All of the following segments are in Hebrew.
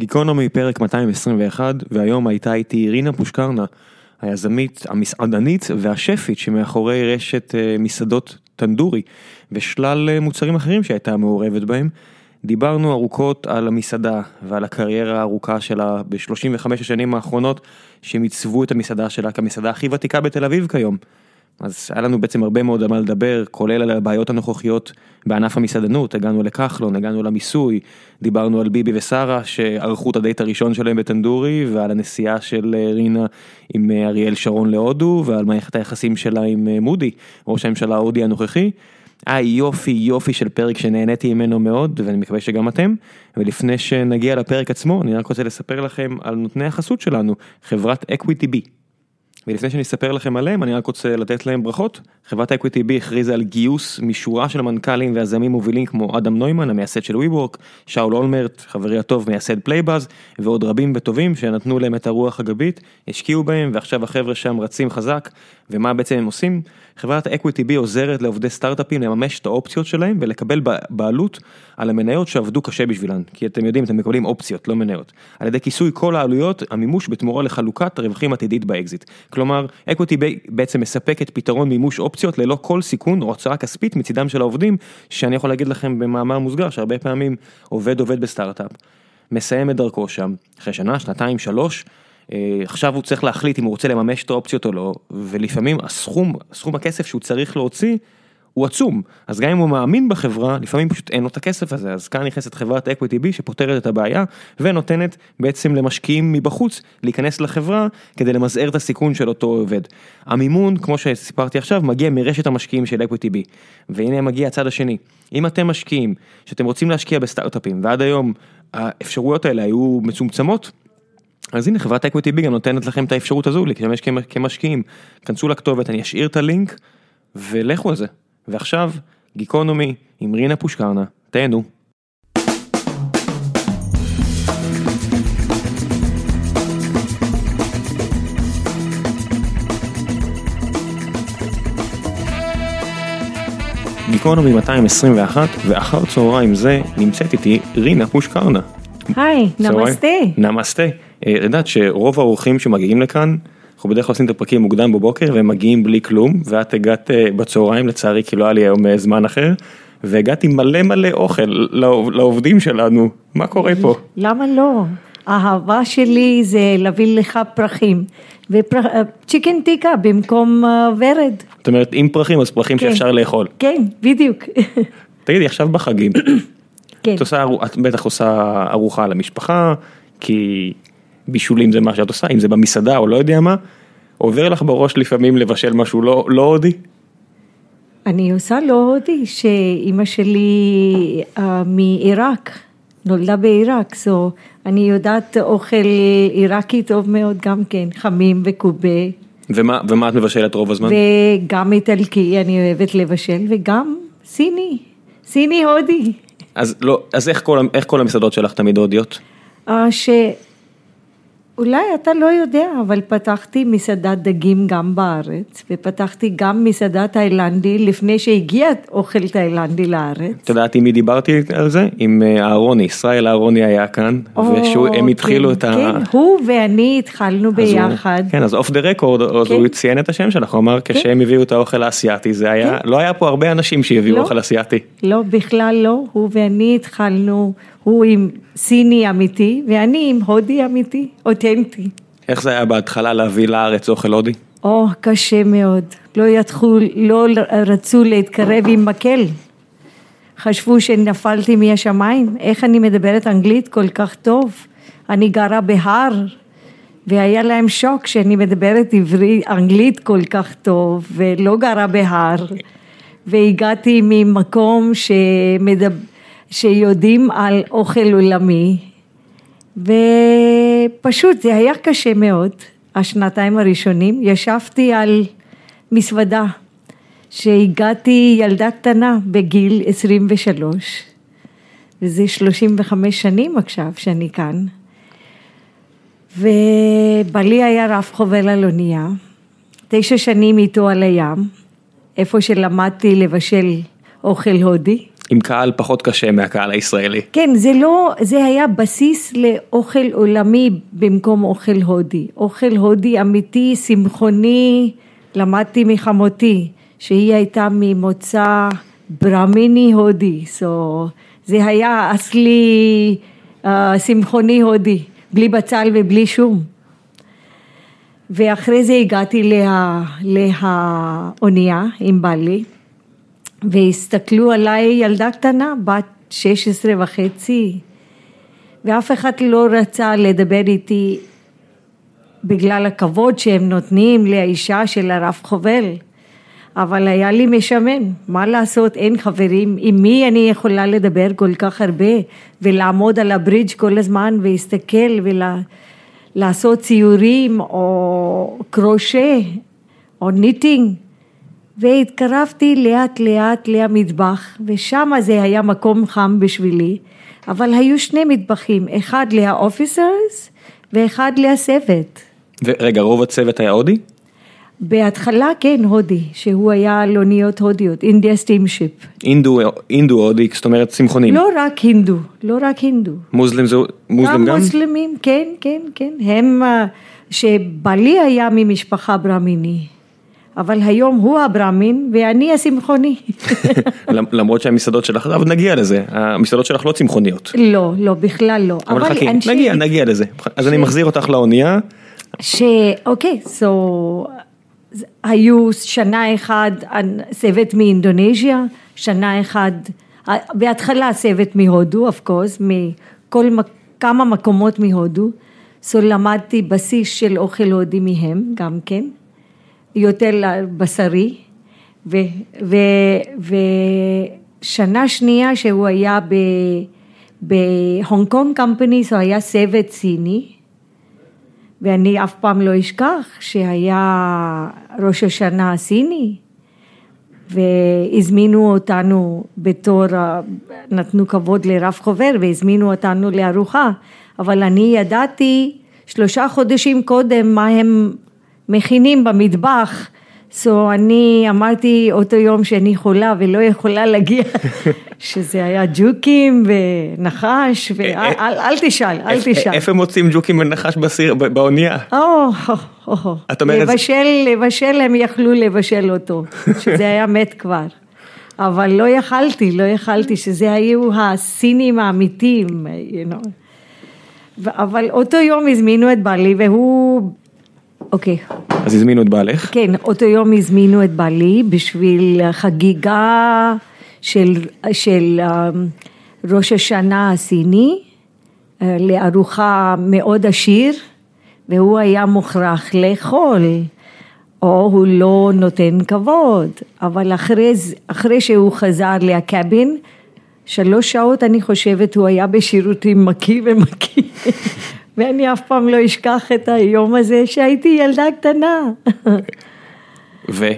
גיקונומי פרק 221, והיום הייתה איתי רינה פושקרנה, היזמית, המסעדנית והשפית שמאחורי רשת אה, מסעדות טנדורי, ושלל אה, מוצרים אחרים שהייתה מעורבת בהם. דיברנו ארוכות על המסעדה ועל הקריירה הארוכה שלה ב-35 השנים האחרונות, שהם עיצבו את המסעדה שלה כמסעדה הכי ותיקה בתל אביב כיום. אז היה לנו בעצם הרבה מאוד על מה לדבר, כולל על הבעיות הנוכחיות בענף המסעדנות, הגענו לכחלון, הגענו למיסוי, דיברנו על ביבי ושרה שערכו את הדייט הראשון שלהם בטנדורי, ועל הנסיעה של אה, רינה עם אה, אריאל שרון להודו, ועל מערכת היחסים שלה עם אה, מודי, ראש הממשלה ההודי הנוכחי. היה יופי יופי של פרק שנהניתי ממנו מאוד, ואני מקווה שגם אתם. ולפני שנגיע לפרק עצמו, אני רק רוצה לספר לכם על נותני החסות שלנו, חברת EquityBee. ולפני שאני אספר לכם עליהם אני רק רוצה לתת להם ברכות. חברת EquityBee הכריזה על גיוס משורה של מנכ"לים ויזמים מובילים כמו אדם נוימן המייסד של WeWork, שאול אולמרט חברי הטוב מייסד Playbuzz ועוד רבים וטובים שנתנו להם את הרוח הגבית, השקיעו בהם ועכשיו החבר'ה שם רצים חזק ומה בעצם הם עושים? חברת EquityBee עוזרת לעובדי סטארט-אפים לממש את האופציות שלהם ולקבל בעלות על המניות שעבדו קשה בשבילן, כי אתם יודעים אתם מקבלים אופציות לא מניות, על ידי כיסוי כל העלויות המימוש בתמורה לחלוקת רווחים עתידית באקזיט. כלומר, Equity בעצם מספקת פתרון מימוש אופציות ללא כל סיכון או הוצאה כספית מצידם של העובדים, שאני יכול להגיד לכם במאמר מוסגר שהרבה פעמים עובד עובד בסטארט-אפ, מסיים את דרכו שם, אחרי שנה, שנתיים, שלוש, עכשיו הוא צריך להחליט אם הוא רוצה לממש את האופציות או לא, ולפעמים הסכום, סכום הכסף שהוא צריך להוציא הוא עצום, אז גם אם הוא מאמין בחברה, לפעמים פשוט אין לו את הכסף הזה, אז כאן נכנסת חברת EquityBee שפותרת את הבעיה ונותנת בעצם למשקיעים מבחוץ להיכנס לחברה כדי למזער את הסיכון של אותו עובד. המימון, כמו שסיפרתי עכשיו, מגיע מרשת המשקיעים של EquityBee, והנה מגיע הצד השני, אם אתם משקיעים, שאתם רוצים להשקיע בסטארט-אפים ועד היום האפשרויות האלה היו מצומצמות, אז הנה חברת EquityBee גם נותנת לכם את האפשרות הזו להשתמש כמשקיעים, כנסו לכתובת, אני אשאיר את הלינק ולכו על זה. ועכשיו, גיקונומי עם רינה פושקרנה, תהנו. גיקונומי 221, ואחר צהריים זה נמצאת איתי רינה פושקרנה. היי, נמסטה. נמסטה. אה, את יודעת שרוב האורחים שמגיעים לכאן אנחנו בדרך כלל עושים את הפרקים מוקדם בבוקר והם מגיעים בלי כלום ואת הגעת אה, בצהריים לצערי כי לא היה לי היום אה, זמן אחר והגעתי מלא מלא אוכל לעובדים שלנו מה קורה פה? למה לא? האהבה שלי זה להביא לך פרחים וצ'יקן טיקה במקום ורד. זאת אומרת עם פרחים אז פרחים כן. שאפשר לאכול. כן בדיוק. תגידי עכשיו בחגים. כן. את, עושה, את בטח עושה ארוחה למשפחה כי בישולים זה מה שאת עושה, אם זה במסעדה או לא יודע מה, עובר לך בראש לפעמים לבשל משהו לא, לא הודי? אני עושה לא הודי, שאימא שלי uh, מעיראק, נולדה בעיראק, so אני יודעת אוכל עיראקי טוב מאוד גם כן, חמים וקובה. ומה, ומה את מבשלת רוב הזמן? וגם איטלקי אני אוהבת לבשל, וגם סיני, סיני הודי. אז, לא, אז איך, כל, איך כל המסעדות שלך תמיד הודיות? Uh, ש... אולי אתה לא יודע, אבל פתחתי מסעדת דגים גם בארץ, ופתחתי גם מסעדה תאילנדי לפני שהגיע אוכל תאילנדי לארץ. את יודעת עם מי דיברתי על זה? עם אה, אהרוני, ישראל אהרוני היה כאן, והם התחילו כן, את ה... כן, הוא ואני התחלנו ביחד. כן, אז אוף דה רקורד, אז הוא ציין את השם שלך, הוא אמר כן. כשהם הביאו את האוכל האסייתי, זה היה, לא היה פה הרבה אנשים שהביאו לא. אוכל אסייתי. לא, בכלל לא, הוא ואני התחלנו, הוא עם סיני אמיתי, ואני עם הודי אמיתי, אותנטי. איך זה היה בהתחלה להביא לארץ אוכל הודי? או, קשה מאוד. לא יתחו, לא רצו להתקרב עם מקל. חשבו שנפלתי מהשמיים, איך אני מדברת אנגלית כל כך טוב. אני גרה בהר, והיה להם שוק שאני מדברת עברית, אנגלית כל כך טוב, ולא גרה בהר. והגעתי ממקום שמדבר, שיודעים על אוכל עולמי, ופשוט זה היה קשה מאוד, השנתיים הראשונים, ישבתי על מזוודה, שהגעתי ילדה קטנה בגיל 23, וזה 35 שנים עכשיו שאני כאן, ובעלי היה רב חובל על אונייה, תשע שנים איתו על הים, איפה שלמדתי לבשל אוכל הודי. עם קהל פחות קשה מהקהל הישראלי. כן, זה לא, זה היה בסיס לאוכל עולמי במקום אוכל הודי. אוכל הודי אמיתי, צמחוני, למדתי מחמותי, שהיא הייתה ממוצא ברמיני הודי, so, זה היה אסלי uh, צמחוני הודי, בלי בצל ובלי שום. ואחרי זה הגעתי לה, להאונייה עם בעלי, והסתכלו עליי ילדה קטנה, בת 16 וחצי, ואף אחד לא רצה לדבר איתי בגלל הכבוד שהם נותנים לאישה של הרב חובל. אבל היה לי משמן, מה לעשות, אין חברים, עם מי אני יכולה לדבר כל כך הרבה ולעמוד על הברידג' כל הזמן ולהסתכל ולעשות ציורים או קרושה או ניטינג והתקרבתי לאט לאט למטבח ושם זה היה מקום חם בשבילי אבל היו שני מטבחים, אחד לה officers ואחד להסבת. ורגע, רוב הצוות היה הודי? בהתחלה כן הודי, שהוא היה על אוניות הודיות, אינדיה סטימשיפ. אינדו, אינדו הודי, זאת אומרת צמחונים. לא רק הינדו, לא רק הינדו. Muslim זה, Muslim גם? גם מוסלמים, כן, כן, כן. הם, אה, שבעלי היה ממשפחה ברמיני. אבל היום הוא הברמין ואני הצמחוני. למרות שהמסעדות שלך, אבל נגיע לזה, המסעדות שלך לא צמחוניות. לא, לא, בכלל לא. אבל חכי, נגיע, נגיע לזה. אז אני מחזיר אותך לאונייה. שאוקיי, so היו שנה אחת צוות מאינדונזיה, שנה אחת, בהתחלה צוות מהודו, אוף קורס, מכל כמה מקומות מהודו, so למדתי בסיס של אוכל הודי מהם גם כן, יותר בשרי, ושנה שנייה שהוא היה בהונג קונג קמפני, הוא היה צוות סיני, ואני אף פעם לא אשכח שהיה ראש השנה הסיני והזמינו אותנו בתור, נתנו כבוד לרב חובר והזמינו אותנו לארוחה, אבל אני ידעתי שלושה חודשים קודם מה הם מכינים במטבח So אני אמרתי אותו יום שאני חולה ולא יכולה להגיע, שזה היה ג'וקים ונחש, ואל תשאל, אל תשאל. איפה מוצאים ג'וקים ונחש באונייה? לבשל, לבשל הם יכלו לבשל אותו, שזה היה מת כבר. אבל לא יכלתי, לא יכלתי, שזה היו הסינים האמיתיים, you know. אבל אותו יום הזמינו את בעלי והוא אוקיי. אז הזמינו את בעלך? כן, אותו יום הזמינו את בעלי בשביל חגיגה של, של אמ, ראש השנה הסיני אה, לארוחה מאוד עשיר והוא היה מוכרח לאכול או הוא לא נותן כבוד אבל אחרי, אחרי שהוא חזר לקבין שלוש שעות אני חושבת הוא היה בשירותים מקיא ומקיא ואני אף פעם לא אשכח את היום הזה שהייתי ילדה קטנה. ו?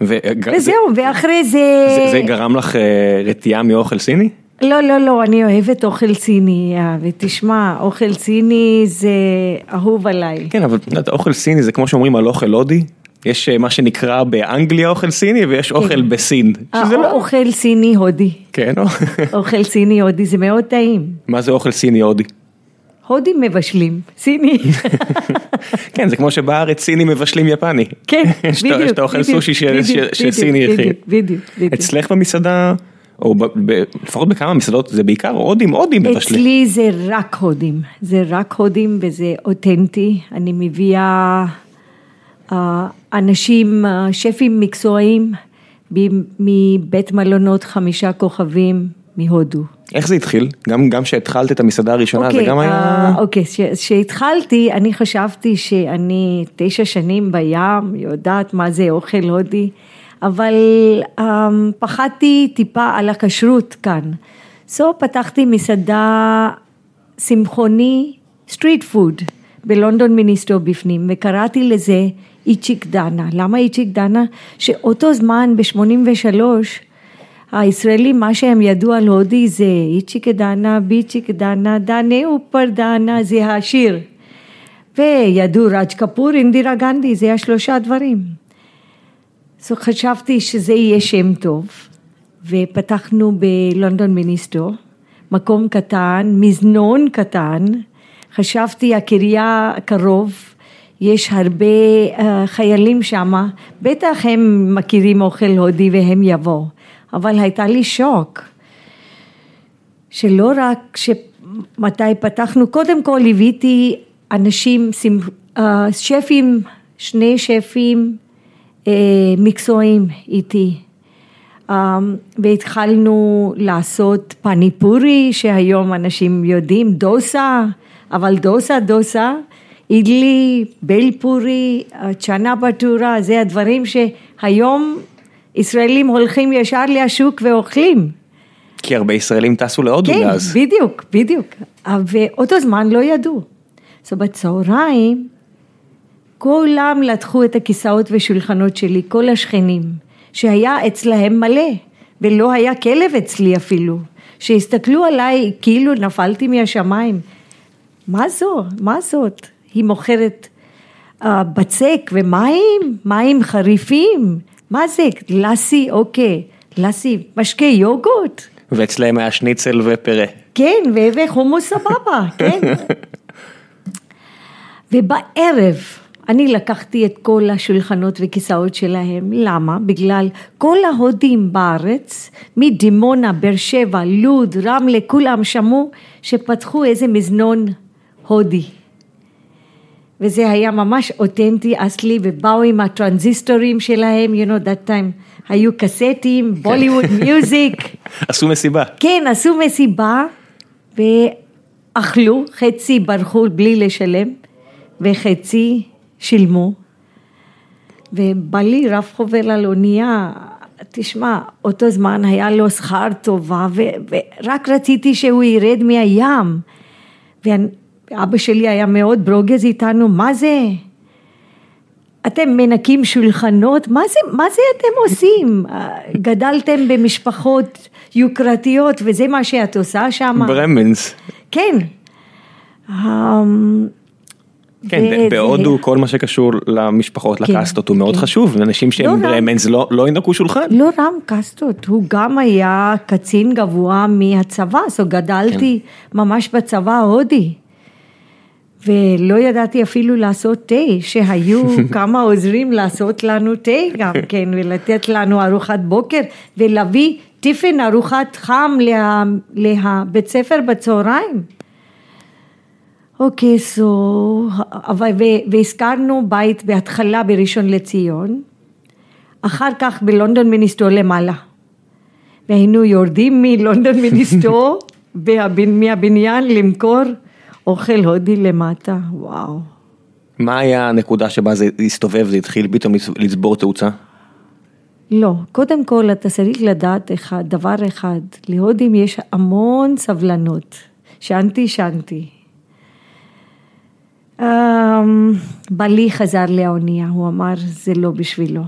ו... וזהו, ואחרי זה... זה, זה גרם לך אה, רתיעה מאוכל סיני? לא, לא, לא, אני אוהבת אוכל סיני, אה, ותשמע, אוכל סיני זה אהוב עליי. כן, אבל אוכל סיני זה כמו שאומרים על אוכל הודי, יש אה, מה שנקרא באנגליה אוכל סיני ויש כן. אוכל בסין. שזה לא... אוכל סיני הודי. כן, אוכל סיני הודי זה מאוד טעים. מה זה אוכל סיני הודי? הודים מבשלים, סיני. כן, זה כמו שבארץ סיני מבשלים יפני. כן, בדיוק. שאתה אוכל סושי שסיני התחיל. בדיוק, בדיוק. אצלך במסעדה, או לפחות בכמה מסעדות, זה בעיקר הודים, הודים מבשלים. אצלי זה רק הודים, זה רק הודים וזה אותנטי. אני מביאה אה, אנשים, אה, שפים מקצועיים מבית מלונות חמישה כוכבים. מהודו. איך זה התחיל? גם גם שהתחלת את המסעדה הראשונה okay, זה גם היה... אה, אוקיי, כשהתחלתי אני חשבתי שאני תשע שנים בים, יודעת מה זה אוכל הודי, אבל um, פחדתי טיפה על הכשרות כאן. so פתחתי מסעדה צמחוני, street food, בלונדון מיניסטור בפנים, וקראתי לזה איצ'יק דנה. למה איצ'יק דנה? שאותו זמן ב-83 הישראלים מה שהם ידעו על הודי זה איצ'יק דנה, ביצ'יק דנה, דנה אופר דנה זה השיר. וידעו ראג' קפור, אינדירה גנדי, זה השלושה דברים. אז so, חשבתי שזה יהיה שם טוב ופתחנו בלונדון מיניסטור, מקום קטן, מזנון קטן, חשבתי הקריה קרוב, יש הרבה uh, חיילים שם, בטח הם מכירים אוכל הודי והם יבואו, אבל הייתה לי שוק, שלא רק שמתי פתחנו, קודם כל ליוויתי אנשים, uh, שפים, שני שפים uh, מקצועיים איתי. Um, והתחלנו לעשות פניפורי שהיום אנשים יודעים, דוסה, אבל דוסה דוסה, אידלי, בלפורי, צ'נה בטורה, זה הדברים שהיום ישראלים הולכים ישר לשוק ואוכלים. כי הרבה ישראלים טסו להודו כן, אז. כן, בדיוק, בדיוק. ואותו זמן לא ידעו. אז בצהריים כולם לקחו את הכיסאות ושולחנות שלי, כל השכנים, שהיה אצלהם מלא, ולא היה כלב אצלי אפילו, שהסתכלו עליי כאילו נפלתי מהשמיים. מה זו? מה זאת? היא מוכרת uh, בצק ומים, מים חריפים, מה זה? לסי, אוקיי, לסי, משקה יוגורט. ואצלהם היה שניצל ופרה. כן, וחומוס סבבה, כן. ובערב אני לקחתי את כל השולחנות וכיסאות שלהם, למה? בגלל כל ההודים בארץ, מדימונה, באר שבע, לוד, רמלה, כולם שמעו שפתחו איזה מזנון הודי. וזה היה ממש אותנטי, אסלי, ובאו עם הטרנזיסטורים שלהם, you know, that time, היו קסטים, בוליווד מיוזיק. עשו מסיבה. כן, עשו מסיבה, ואכלו, חצי ברחו בלי לשלם, וחצי שילמו. ובא לי רב חובל על אונייה, תשמע, אותו זמן היה לו שכר טובה, ורק רציתי שהוא ירד מהים. אבא שלי היה מאוד ברוגז איתנו, מה זה? אתם מנקים שולחנות, מה זה, מה זה אתם עושים? גדלתם במשפחות יוקרתיות וזה מה שאת עושה שם? ברמנס. כן. כן, בהודו כל מה שקשור למשפחות, כן, לקסטות הוא מאוד כן. חשוב, אנשים שהם לא ברמנס לא, לא ינקו שולחן. לא רם קסטות, הוא גם היה קצין גבוה מהצבא, אז גדלתי כן. ממש בצבא ההודי. ולא ידעתי אפילו לעשות תה, שהיו כמה עוזרים לעשות לנו תה גם כן, ולתת לנו ארוחת בוקר, ולהביא טיפין ארוחת חם לה, לבית ספר בצהריים. אוקיי, סו, והזכרנו בית בהתחלה בראשון לציון, אחר כך בלונדון מיניסטור למעלה. והיינו יורדים מלונדון מיניסטור מהבניין למכור אוכל הודי למטה, וואו. מה היה הנקודה שבה זה הסתובב, זה התחיל פתאום לצבור תאוצה? לא, קודם כל אתה צריך לדעת אחד, דבר אחד, להודים יש המון סבלנות, שאנטי שאנטי. Um, בעלי חזר לאונייה, הוא אמר זה לא בשבילו.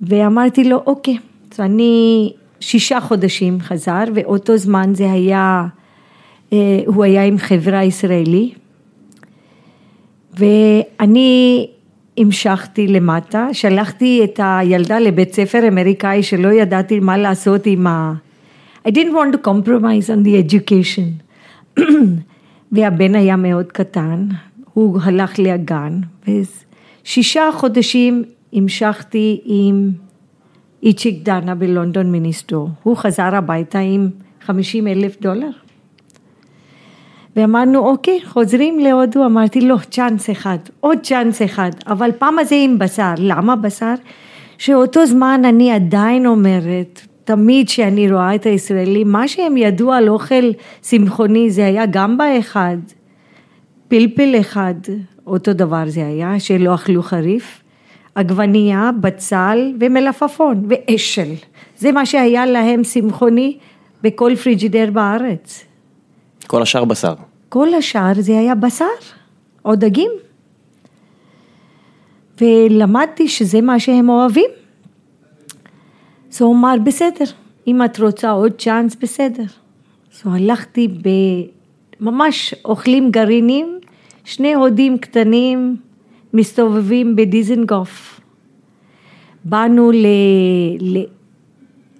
ואמרתי לו אוקיי, אז אני שישה חודשים חזר ואותו זמן זה היה הוא היה עם חברה ישראלי ואני המשכתי למטה, שלחתי את הילדה לבית ספר אמריקאי שלא ידעתי מה לעשות עם ה... I didn't want to compromise on the education. והבן היה מאוד קטן, הוא הלך לגן, ושישה חודשים המשכתי עם איציק דנה בלונדון מיניסטור, הוא חזר הביתה עם חמישים אלף דולר. ואמרנו אוקיי חוזרים להודו. אמרתי לו צ'אנס אחד עוד צ'אנס אחד. אבל פעם הזה עם בשר. למה בשר? שאותו זמן אני עדיין אומרת תמיד שאני רואה את הישראלים מה שהם ידעו על אוכל צמחוני זה היה גם באחד פלפל אחד אותו דבר זה היה שלא אכלו חריף עגבנייה בצל ומלפפון ואשל. זה מה שהיה להם צמחוני בכל פריג'ידר בארץ. כל השאר בשר. כל השאר זה היה בשר או דגים. ולמדתי שזה מה שהם אוהבים. אז הוא אמר, בסדר, אם את רוצה עוד צ'אנס, בסדר. אז הלכתי ממש אוכלים גרעינים, שני הודים קטנים מסתובבים בדיזנגוף. באנו. ל...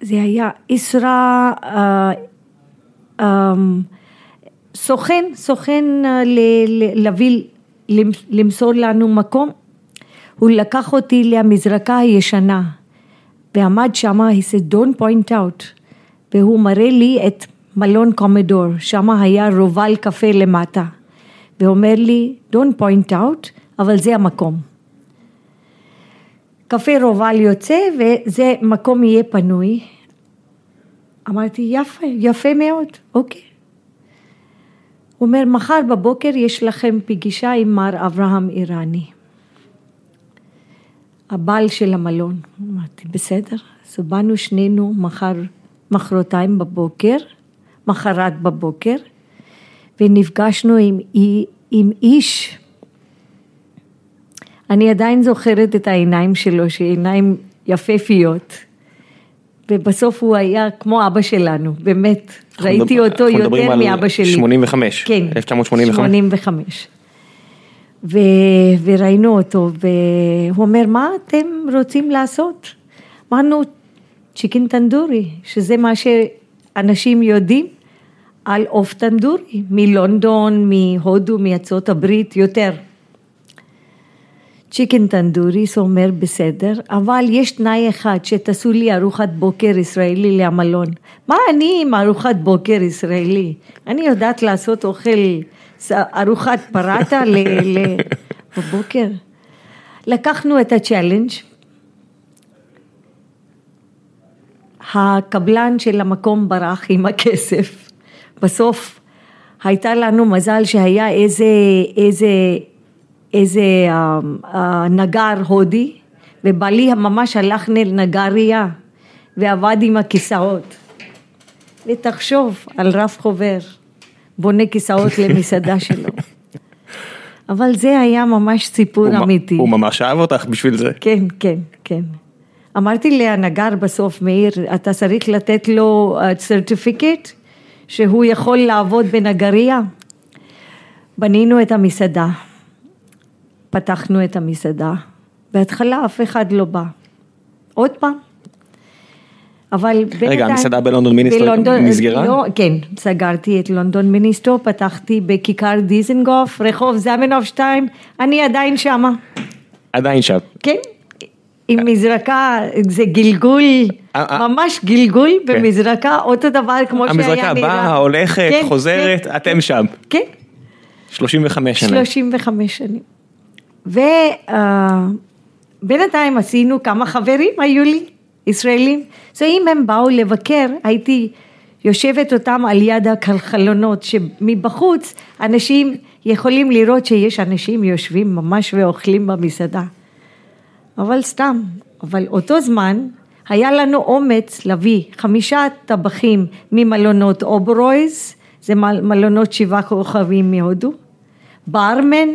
זה היה איסרה, אה, אה, סוכן, סוכן אה, להביא, למ- למסור לנו מקום. הוא לקח אותי למזרקה הישנה ועמד שמה, he said don't point out והוא מראה לי את מלון קומדור, שמה היה רובל קפה למטה ואומר לי don't point out אבל זה המקום. קפה רובל יוצא וזה מקום יהיה פנוי. אמרתי יפה, יפה מאוד, אוקיי. הוא אומר מחר בבוקר יש לכם פגישה עם מר אברהם איראני. הבעל של המלון. אמרתי בסדר, אז באנו שנינו מחר, מחרתיים בבוקר, מחרת בבוקר, ונפגשנו עם, עם איש אני עדיין זוכרת את העיניים שלו, שעיניים יפהפיות, ובסוף הוא היה כמו אבא שלנו, באמת, ראיתי מדבר, אותו יותר מאבא שלי. 85, כן, 1985. 85. ו, וראינו אותו, והוא אומר, מה אתם רוצים לעשות? אמרנו, צ'יקן טנדורי, שזה מה שאנשים יודעים על עוף טנדורי, מלונדון, מהודו, מארצות הברית, יותר. chicken טנדורי, זה אומר בסדר, אבל יש תנאי אחד, שתעשו לי ארוחת בוקר ישראלי למלון. מה אני עם ארוחת בוקר ישראלי? אני יודעת לעשות אוכל, ארוחת פרטה ל, ל, בבוקר. לקחנו את ה challenge, הקבלן של המקום ברח עם הכסף, בסוף הייתה לנו מזל שהיה איזה, איזה איזה אה, אה, נגר הודי, ובעלי ממש הלך לנגריה ועבד עם הכיסאות. ותחשוב על רב חובר, בונה כיסאות למסעדה שלו. אבל זה היה ממש סיפור הוא אמיתי. הוא ממש אהב אותך בשביל זה. כן, כן, כן. אמרתי לנגר בסוף, מאיר, אתה צריך לתת לו סרטיפיקט uh, שהוא יכול לעבוד בנגריה. בנינו את המסעדה. פתחנו את המסעדה, בהתחלה אף אחד לא בא. עוד פעם. אבל רגע, המסעדה בלונדון מיניסטר נסגרה? לא, כן, סגרתי את לונדון מיניסטר, פתחתי בכיכר דיזנגוף, רחוב זמנוב 2, אני עדיין שמה. עדיין שם. כן, עם מזרקה, זה גלגול, אה, אה. ממש גלגול במזרקה, אותו דבר כמו שהיה נראה. המזרקה באה, הולכת, כן, חוזרת, כן, אתם כן. שם. כן. 35 שנה. 35 שנים. ובינתיים עשינו כמה חברים היו לי, ישראלים, אז אם הם באו לבקר, הייתי יושבת אותם על יד החלונות, שמבחוץ אנשים יכולים לראות שיש אנשים יושבים ממש ואוכלים במסעדה. אבל סתם, אבל אותו זמן היה לנו אומץ להביא חמישה טבחים ממלונות אוברויז, זה מלונות שבעה כוכבים מהודו, ברמן,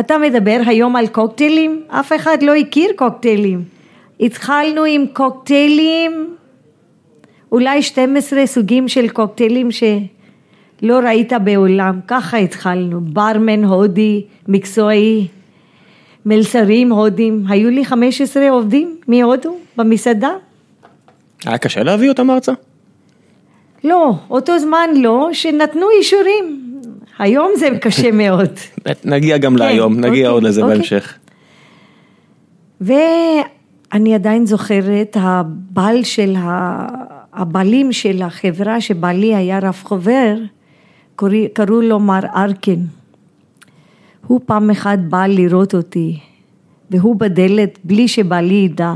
אתה מדבר היום על קוקטיילים? אף אחד לא הכיר קוקטיילים. התחלנו עם קוקטיילים, אולי 12 סוגים של קוקטיילים שלא ראית בעולם, ככה התחלנו, ברמן הודי, מקצועי, מלצרים הודים, היו לי 15 עובדים מהודו במסעדה. היה קשה להביא אותם ארצה? לא, אותו זמן לא, שנתנו אישורים. היום זה קשה מאוד. נגיע גם כן, להיום, נגיע אוקיי, עוד לזה אוקיי. בהמשך. ואני עדיין זוכרת, הבעל של, ה... הבעלים של החברה שבעלי היה רב חובר, קראו לו מר ארקין. הוא פעם אחת בא לראות אותי, והוא בדלת, בלי שבעלי ידע,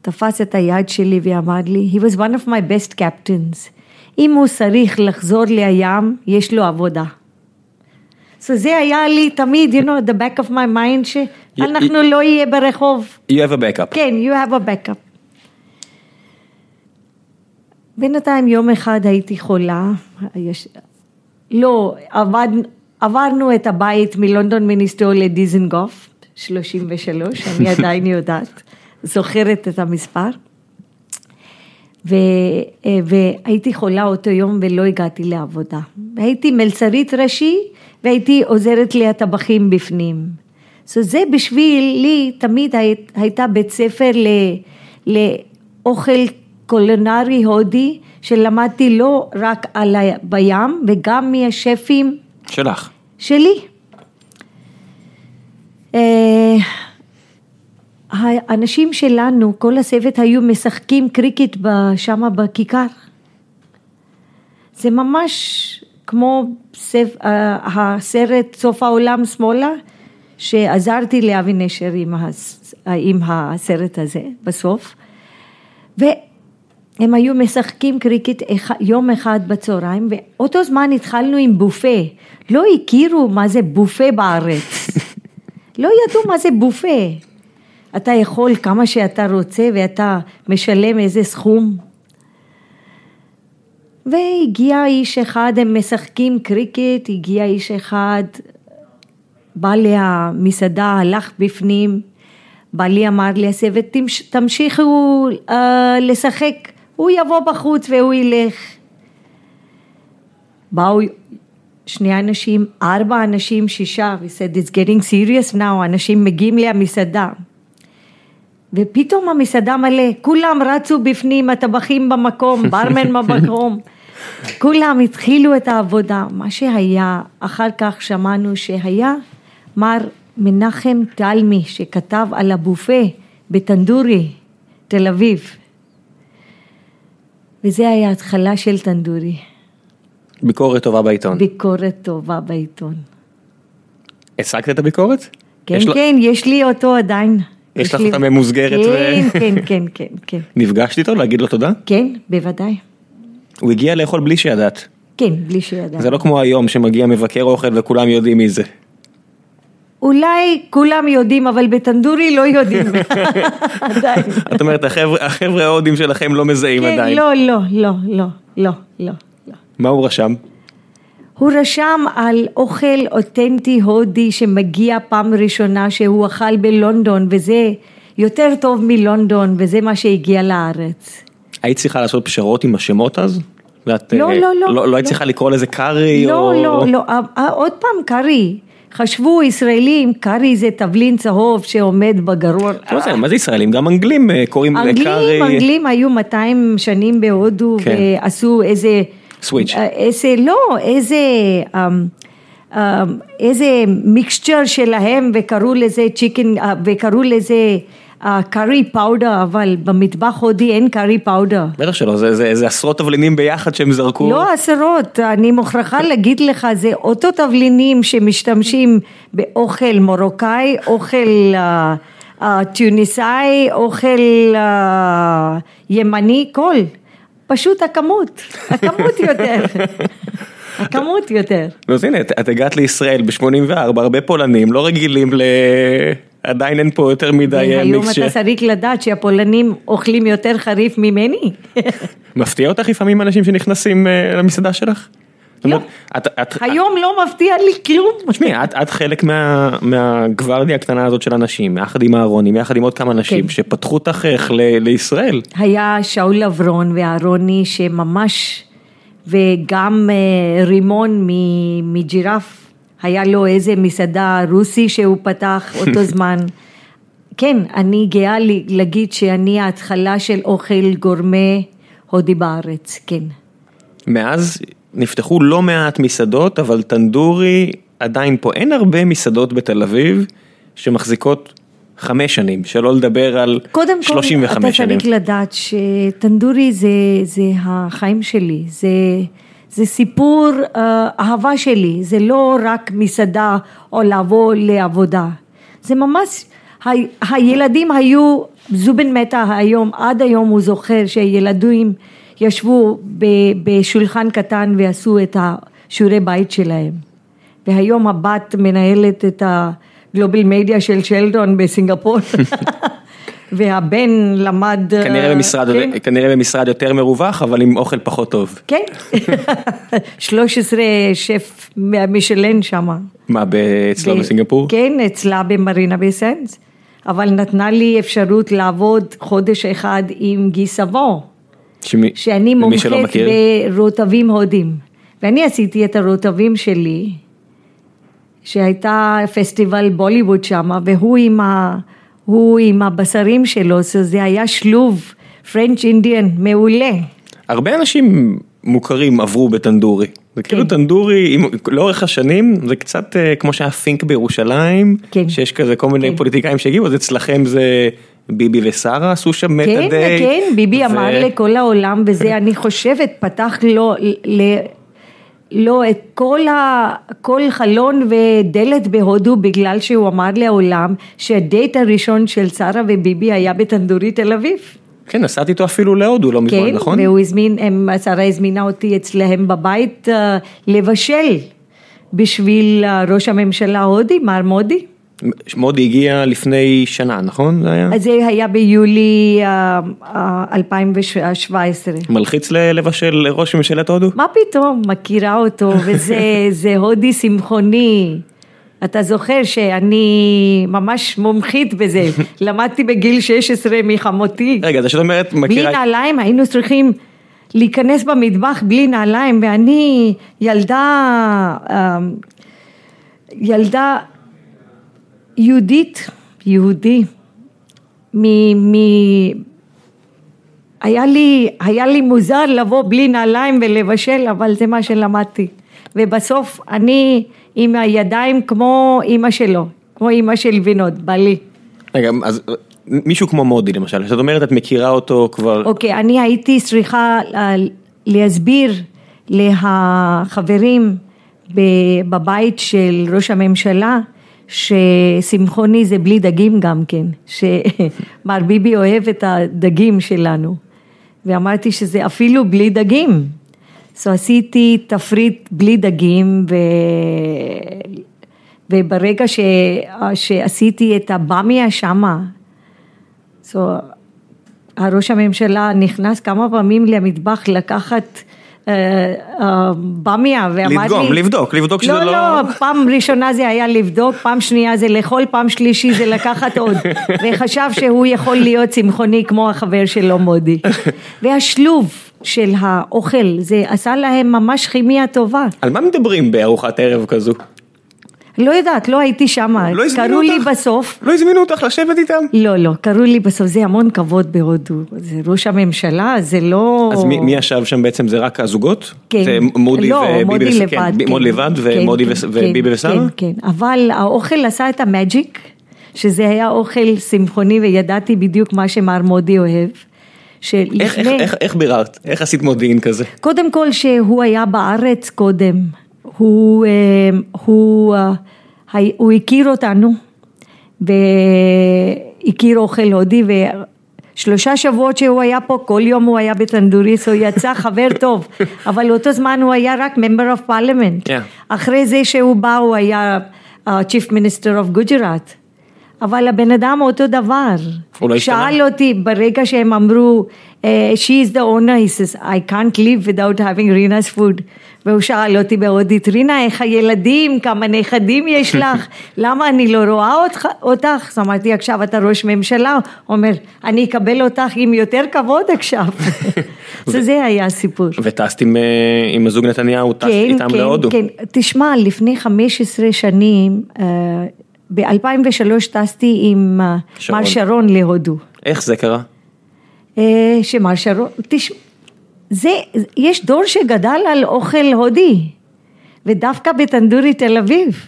תפס את היד שלי ואמר לי, he was one of my best captains. אם הוא צריך לחזור לים, יש לו עבודה. So זה היה לי תמיד, you know, the back of my mind, שאנחנו לא יהיה ברחוב. You have a backup. כן, you have a backup. בינתיים יום אחד הייתי חולה, יש... לא, עבד... עברנו את הבית מלונדון מיניסטר לדיזנגוף, 33, אני עדיין יודעת, זוכרת את המספר. ו, והייתי חולה אותו יום ולא הגעתי לעבודה. הייתי מלצרית ראשי והייתי עוזרת לי הטבחים בפנים. So זה בשבילי תמיד היית, הייתה בית ספר ל, לאוכל קולינרי הודי שלמדתי לא רק על ה... בים וגם מהשפים שלך. שלי. אה, האנשים שלנו, כל הצוות היו משחקים קריקט שם בכיכר. זה ממש כמו ספ... אה, הסרט סוף העולם שמאלה, שעזרתי לאבי נשר עם, הס... עם הסרט הזה בסוף. והם היו משחקים קריקט יום אחד בצהריים, ואותו זמן התחלנו עם בופה. לא הכירו מה זה בופה בארץ. לא ידעו מה זה בופה. אתה יכול כמה שאתה רוצה ואתה משלם איזה סכום. והגיע איש אחד, הם משחקים קריקט, הגיע איש אחד, בא למסעדה, הלך בפנים, בעלי אמר לי הסבת, תמשיכו uh, לשחק, הוא יבוא בחוץ והוא ילך. באו שני אנשים, ארבע אנשים, שישה, we said it's getting serious now, אנשים מגיעים למסעדה. ופתאום המסעדה מלא, כולם רצו בפנים, הטבחים במקום, ברמן במקום, כולם התחילו את העבודה. מה שהיה, אחר כך שמענו שהיה מר מנחם תלמי שכתב על הבופה בטנדורי, תל אביב. וזה היה התחלה של טנדורי. ביקורת טובה בעיתון. ביקורת טובה בעיתון. השגת את הביקורת? כן, כן, יש לי אותו עדיין. יש לך אותה ממוסגרת? כן, כן, כן, כן, כן. נפגשת איתו להגיד לו תודה? כן, בוודאי. הוא הגיע לאכול בלי שידעת. כן, בלי שידעת. זה לא כמו היום שמגיע מבקר אוכל וכולם יודעים מי זה. אולי כולם יודעים, אבל בטנדורי לא יודעים. עדיין. את אומרת, החבר'ה ההודים שלכם לא מזהים כן, עדיין. לא, לא, לא, לא, לא, לא. מה הוא רשם? הוא רשם על אוכל אותנטי הודי שמגיע פעם ראשונה שהוא אכל בלונדון וזה יותר טוב מלונדון וזה מה שהגיע לארץ. היית צריכה לעשות פשרות עם השמות אז? ואת, לא, אה, לא, לא. לא, לא היית צריכה לקרוא לזה קארי לא, או... לא, לא, אה, עוד פעם קארי. חשבו ישראלים, קארי זה תבלין צהוב שעומד בגרון. לא זה, מה זה ישראלים? גם אנגלים קוראים לקארי. אנגלים, אנגלים היו 200 שנים בהודו כן. ועשו איזה... סוויץ'. איזה, לא, איזה... אמ, אמ, איזה מיקסצ'ר שלהם וקראו לזה צ'יקן וקראו לזה קארי פאודר אבל במטבח הודי אין קארי פאודר. בטח שלא, זה, זה, זה עשרות תבלינים ביחד שהם זרקו. לא עשרות, אני מוכרחה להגיד לך, זה אותו תבלינים שמשתמשים באוכל מרוקאי, אוכל uh, uh, טוניסאי, אוכל uh, ימני, כל. פשוט הכמות, הכמות יותר. הכמות יותר. אז הנה, את, את הגעת לישראל ב-84, הרבה פולנים, לא רגילים ל... עדיין אין פה יותר מדי היום מיקס אתה צריך לדעת שהפולנים אוכלים יותר חריף ממני. מפתיע אותך לפעמים אנשים שנכנסים אה, למסעדה שלך? את, את, היום לא מפתיע לי כלום. תשמעי, את, את חלק מה, מהגוורדיה הקטנה הזאת של אנשים, יחד עם אהרוני, יחד עם עוד כמה אנשים, כן. שפתחו את החייך ל- לישראל. היה שאול אברון ואהרוני שממש, וגם אה, רימון מג'ירף, היה לו איזה מסעדה רוסי שהוא פתח אותו זמן. כן, אני גאה להגיד שאני ההתחלה של אוכל גורמה הודי בארץ, כן. מאז נפתחו לא מעט מסעדות, אבל טנדורי עדיין פה. אין הרבה מסעדות בתל אביב שמחזיקות חמש שנים, שלא לדבר על קודם כל, 35 אתה שנים. צריך לדעת שטנדורי זה, זה החיים שלי, זה, זה סיפור uh, אהבה שלי, זה לא רק מסעדה או לבוא לעבודה, זה ממש, ה, הילדים היו, זובן מתה היום, עד היום הוא זוכר שהילדים ישבו ב, בשולחן קטן ועשו את השיעורי בית שלהם, והיום הבת מנהלת את הגלובל מדיה של שלדון בסינגפור. והבן למד... כנראה במשרד, כן, כנראה במשרד יותר מרווח, אבל עם אוכל פחות טוב. כן, 13 שף משלן שמה. מה, אצלו ב- בסינגפור? כן, אצלה במרינה בסנס, אבל נתנה לי אפשרות לעבוד חודש אחד עם גיס סבו, שמי- שאני מומחית. ברוטבים הודים. ואני עשיתי את הרוטבים שלי, שהייתה פסטיבל בוליווד שם, והוא עם, ה, הוא עם הבשרים שלו, זה היה שלוב פרנץ' אינדיאן, מעולה. הרבה אנשים מוכרים עברו בטנדורי. זה כאילו כן. טנדורי, עם- לאורך השנים, זה קצת אה, כמו שהיה פינק בירושלים, כן. שיש כזה כל מיני כן. פוליטיקאים שהגיעו, אז אצלכם זה ביבי ושרה עשו שם מטה כן, דייט. כן, ביבי ו- אמר לכל העולם, וזה אני חושבת פתח לו, ל, לו את כל, ה, כל חלון ודלת בהודו בגלל שהוא אמר לעולם שהדייט הראשון של שרה וביבי היה בטנדורי תל אביב. כן, נסעתי איתו אפילו להודו לא מזמן, כן, נכון? והוא הזמין, הם, שרה הזמינה אותי אצלהם בבית אה, לבשל בשביל אה, ראש הממשלה ההודי, מר מודי. מודי הגיע לפני שנה, נכון? זה היה? זה היה ביולי אה, אה, 2017. מלחיץ לבשל לראש ממשלת הודו? מה פתאום, מכירה אותו, וזה זה הודי צמחוני. אתה זוכר שאני ממש מומחית בזה, למדתי בגיל 16 מחמותי. רגע, זה שאת אומרת, בלי מכירה... נעליים היינו צריכים להיכנס במטבח בלי נעליים, ואני ילדה, אה, ילדה יהודית, יהודי, מ... מ היה לי, היה לי מוזר לבוא בלי נעליים ולבשל, אבל זה מה שלמדתי. ובסוף אני עם הידיים כמו אימא שלו, כמו אימא של וינות, בעלי. רגע, אז מישהו כמו מודי למשל, שאת אומרת את מכירה אותו כבר, אוקיי, אני הייתי צריכה להסביר לחברים בבית של ראש הממשלה ששמחוני זה בלי דגים גם כן, שמר ביבי אוהב את הדגים שלנו, ואמרתי שזה אפילו בלי דגים. אז עשיתי תפריט בלי דגים ו... וברגע ש... שעשיתי את הבמיה שמה, so, הראש הממשלה נכנס כמה פעמים למטבח לקחת במיה ואמר לי... לדגום, לבדוק, לבדוק שזה לא... לא... לא, פעם ראשונה זה היה לבדוק, פעם שנייה זה לאכול, פעם שלישי זה לקחת עוד. וחשב שהוא יכול להיות צמחוני כמו החבר שלו מודי. והשלוב של האוכל, זה עשה להם ממש כימיה טובה. על מה מדברים בארוחת ערב כזו? לא יודעת, לא הייתי שמה. לא קראו לי אותך? בסוף. לא הזמינו אותך לשבת איתם? לא, לא, קראו לי בסוף, זה המון כבוד בהודו, זה ראש הממשלה, זה לא... אז מי, מי ישב שם בעצם זה רק הזוגות? כן. זה מודי לא, וביבי מודי וס- לבד. כן, מודי לבד כן, ומודי כן, וס- כן, וביבי ושרה? כן, כן, אבל האוכל עשה את המג'יק, שזה היה אוכל צמחוני וידעתי בדיוק מה שמר מודי אוהב. איך, איך, שלפני, איך, איך ביררת? איך עשית מודיעין כזה? קודם כל שהוא היה בארץ קודם, הוא, אה, הוא, אה, הי- הוא הכיר אותנו והכיר אוכל הודי ושלושה שבועות שהוא היה פה, כל יום הוא היה בטנדוריס, הוא יצא חבר טוב, אבל באותו זמן הוא היה רק member of parliament. Yeah. אחרי זה שהוא בא הוא היה uh, chief minister of Gujarat. אבל הבן אדם אותו דבר. הוא לא השתנה? שאל אותי ברגע שהם אמרו, אה, she is the owner, he says, I can't live without having Rina's food. והוא שאל אותי בהודית, רינה, איך הילדים, כמה נכדים יש לך, למה אני לא רואה אותך, אותך? אז אמרתי, עכשיו אתה ראש ממשלה, אומר, אני אקבל אותך עם יותר כבוד עכשיו. אז זה היה הסיפור. וטסת עם, אה, עם הזוג נתניהו, טסת איתם להודו. כן, תשמע, לפני 15 שנים, ב-2003 טסתי עם אה, שרון. מר שרון להודו. איך זה קרה? אה, שמר שרון, תשמע, זה, יש דור שגדל על אוכל הודי, ודווקא בטנדורי תל אביב.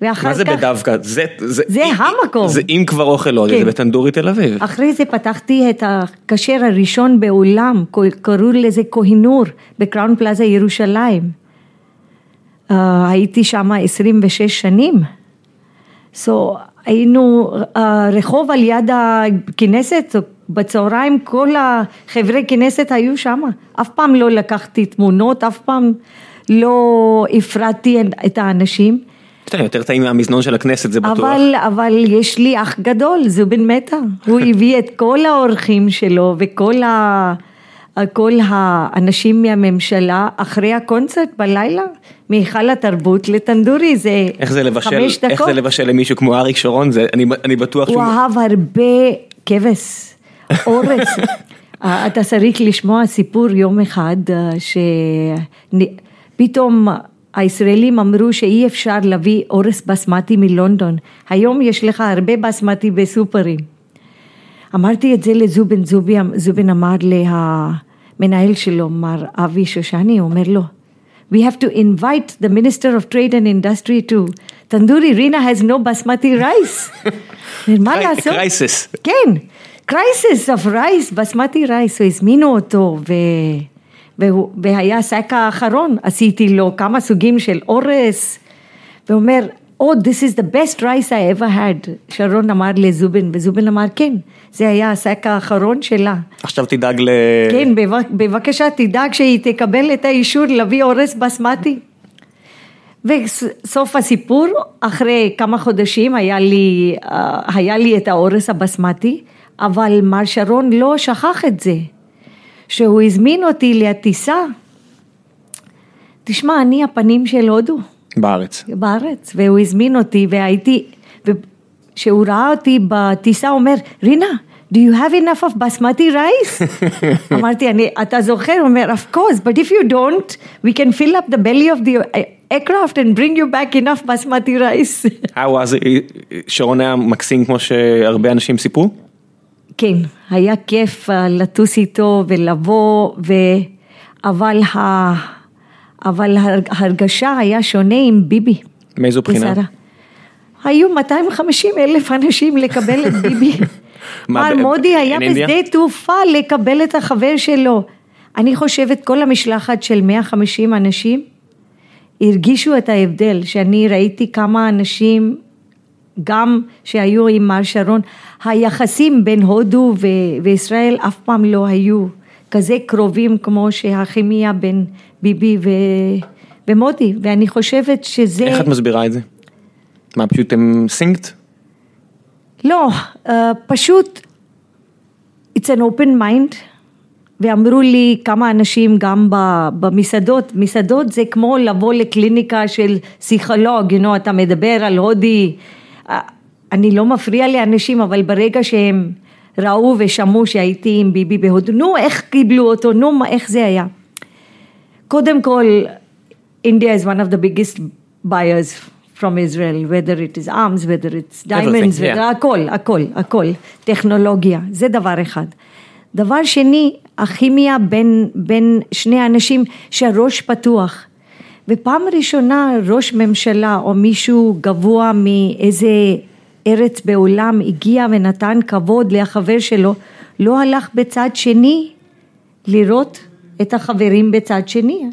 ואחר מה זה כך, בדווקא? זה, זה, זה המקום. זה אם כבר אוכל הודי, כן. זה בטנדורי תל אביב. אחרי זה פתחתי את הכשר הראשון בעולם, קראו לזה כהינור, בקראון פלאזה ירושלים. Uh, הייתי שם 26 שנים. So, היינו uh, רחוב על יד הכנסת, בצהריים כל החברי כנסת היו שם. אף פעם לא לקחתי תמונות, אף פעם לא הפרעתי את האנשים. אתה יותר טעים מהמזנון של הכנסת, זה בטוח. אבל, אבל יש לי אח גדול, זובין מתה, הוא הביא את כל האורחים שלו וכל ה, כל האנשים מהממשלה אחרי הקונצרט בלילה, מהיכל התרבות לטנדורי, זה איך זה לבשל, חמש דקות. איך זה לבשל למישהו כמו אריק שרון, זה, אני, אני בטוח הוא אהב הרבה כבש, אורז. אה, אתה צריך לשמוע סיפור יום אחד אה, שפתאום הישראלים אמרו שאי אפשר להביא אורז בסמטי מלונדון. היום יש לך הרבה בסמטי בסופרים. אמרתי את זה לזובין, זובין, זובין אמר למנהל שלו, מר אבי שושני, הוא אומר לו, we have to invite the minister of trade and industry to tandoori, רינה has no basmati rice. מה לעשות? קרייסס. כן, קרייסס of rice, basmati rice, הוא הזמינו אותו ו... והוא, והיה הסק האחרון, עשיתי לו כמה סוגים של אורס, והוא אומר, Oh, this is the best rice I ever had. שרון אמר לזובין, וזובין אמר, כן, זה היה השק האחרון שלה. עכשיו תדאג ל... כן, בבק- בבקשה, תדאג שהיא תקבל את האישור להביא אורס בסמטי. וסוף הסיפור, אחרי כמה חודשים היה לי, אה, היה לי את האורס הבסמטי, אבל מר שרון לא שכח את זה, שהוא הזמין אותי לטיסה. תשמע, אני הפנים של הודו. בארץ. בארץ, והוא הזמין אותי והייתי, וכשהוא ראה אותי בטיסה הוא אומר, רינה, do you have enough of basmati rice? אמרתי, אני, אתה זוכר? הוא אומר, of course, but if you don't, we can fill up the belly of the aircraft and bring you back enough basmati rice. How was it? שרון היה מקסים כמו שהרבה אנשים סיפרו? כן, היה כיף אה, לטוס איתו ולבוא, ו... אבל, ה... אבל ההרגשה היה שונה עם ביבי. מאיזו בחינה? ושרה. היו 250 אלף אנשים לקבל את ביבי. מה, מר מודי היה? בשדה תעופה לקבל את החבר שלו. אני חושבת כל המשלחת של 150 אנשים הרגישו את ההבדל, שאני ראיתי כמה אנשים, גם שהיו עם מר שרון, היחסים בין הודו ו- וישראל אף פעם לא היו כזה קרובים כמו שהכימיה בין ביבי ו- ומודי, ואני חושבת שזה... איך את מסבירה את זה? מה, פשוט הם סינקט? לא, אה, פשוט it's an open mind ואמרו לי כמה אנשים גם במסעדות, מסעדות זה כמו לבוא לקליניקה של פסיכולוג, you know, אתה מדבר על הודי, אה, אני לא מפריע לאנשים אבל ברגע שהם ראו ושמעו שהייתי עם ביבי בהודו, נו איך קיבלו אותו, נו מה- איך זה היה. קודם כל, India is one of the biggest buyers from Israel, whether it is arms, whether it's diamonds, Everything, yeah. whether, הכל, הכל, הכל, טכנולוגיה, זה דבר אחד. דבר שני, הכימיה בין, בין שני אנשים שהראש פתוח. ופעם ראשונה ראש ממשלה או מישהו גבוה מאיזה ארץ בעולם הגיע ונתן כבוד לחבר שלו, לא הלך בצד שני לראות את החברים בצד שני.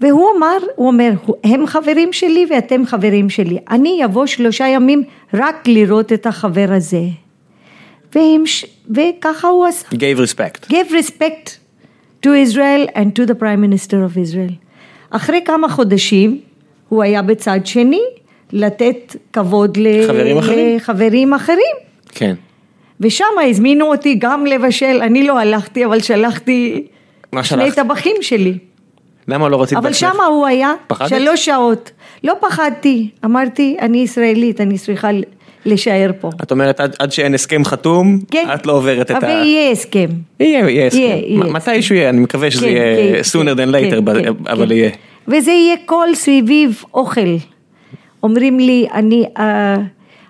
והוא אמר, הוא אומר, הם חברים שלי ואתם חברים שלי. אני אבוא שלושה ימים רק לראות את החבר הזה. והם, וככה הוא עשה. gave respect. give respect to Israel and to the Prime Minister of Israel. אחרי כמה חודשים הוא היה בצד שני לתת כבוד ל- חברים אחרים. לחברים אחרים. כן. ושם הזמינו אותי גם לבשל, אני לא הלכתי אבל שלחתי שני? טבחים שלי. למה לא רצית אבל? שם הוא היה פחדת? שלוש שעות. לא פחדתי, אמרתי אני ישראלית, אני צריכה להישאר פה. את אומרת עד, עד שאין הסכם חתום, כן. את לא עוברת את אבל ה... יהיה הסכם. יהיה, יהיה הסכם. יהיה, יהיה. מתישהו יהיה, אני מקווה שזה כן, יהיה כן, sooner כן, than later, כן, כן, אבל כן. יהיה. וזה יהיה כל סביב אוכל. אומרים לי, אני, אה,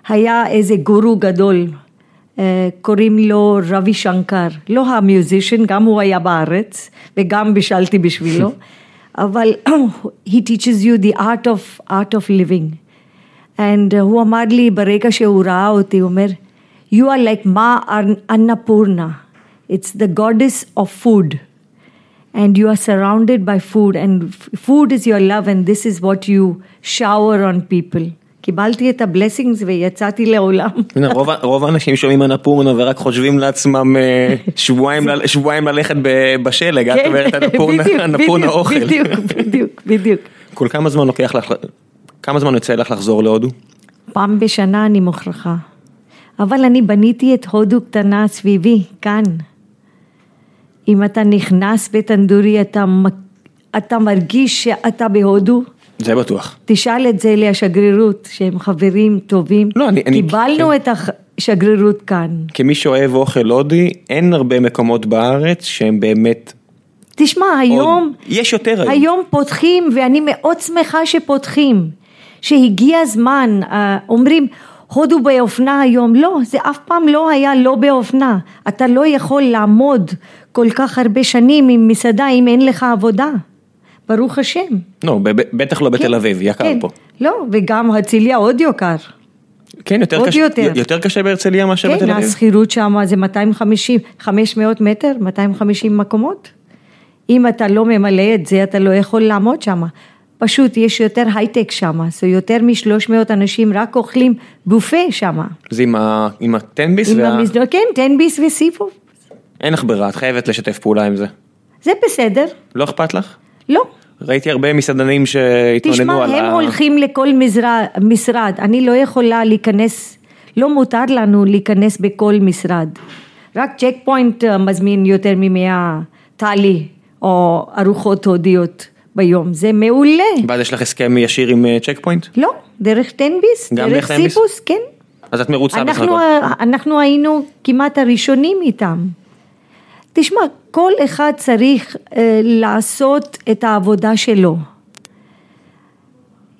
היה איזה גורו גדול, אה, קוראים לו רבי שנקר, לא המיוזישן, גם הוא היה בארץ, וגם בישלתי בשבילו, אבל he teaches you the art of, art of living. And uh, הוא אמר לי ברגע שהוא ראה אותי, הוא אומר, you are like ma Annapurna, it's the goddess of food. And you are surrounded by food and f- food is your love and this is what you shower on people. קיבלתי את הבלסינגס ויצאתי לעולם. רוב האנשים שומעים אנפורנה ורק חושבים לעצמם אה, שבועיים ללכת בשלג, את אומרת אנפורנה כן, בדיוק, אנפורנה אוכל. בדיוק, בדיוק, בדיוק. כל כמה זמן לוקח לך, כמה זמן יוצא לך לחזור להודו? פעם בשנה אני מוכרחה. אבל אני בניתי את הודו קטנה סביבי, כאן. אם אתה נכנס בטנדורי, אתה, אתה מרגיש שאתה בהודו. זה בטוח. תשאל את זה לשגרירות, שהם חברים טובים. לא, אני- אני- קיבלנו כן. את השגרירות כאן. כמי שאוהב אוכל הודי, אין הרבה מקומות בארץ שהם באמת... תשמע, היום, יש יותר היום. היום פותחים, ואני מאוד שמחה שפותחים, שהגיע הזמן, אה, אומרים, הודו באופנה היום, לא, זה אף פעם לא היה לא באופנה. אתה לא יכול לעמוד כל כך הרבה שנים עם מסעדה אם אין לך עבודה. ברוך השם. לא, בטח לא בתל כן, אביב, יקר כן. פה. לא, וגם הרצליה עוד יקר. כן, יותר קשה, יותר. יותר קשה בהרצליה מאשר כן, בתל אביב? השכירות שם זה 250, 500 מטר, 250 מקומות. אם אתה לא ממלא את זה, אתה לא יכול לעמוד שם. פשוט יש יותר הייטק שם, זה יותר מ-300 אנשים רק אוכלים בופה שם. זה עם, ה... עם הטנביס? עם וה... המזנון, כן, תן ביס וסיפו. אין לך ברירה, את חייבת לשתף פעולה עם זה. זה בסדר, לא אכפת לך? לא. ראיתי הרבה מסעדנים שהתלוננו תשמע, על הם ה... הולכים לכל משרד, משרד, אני לא יכולה להיכנס, לא מותר לנו להיכנס בכל משרד. רק צ'ק פוינט אה, מזמין יותר ממאה טלי או ארוחות הודיות ביום, זה מעולה. ואז יש לך הסכם ישיר עם אה, צ'ק פוינט? לא, דרך תן-ביס, גם דרך? סיפוס, כן. אז את מרוצה בסך אנחנו, הכל. אנחנו היינו כמעט הראשונים איתם. תשמע, כל אחד צריך אה, לעשות את העבודה שלו.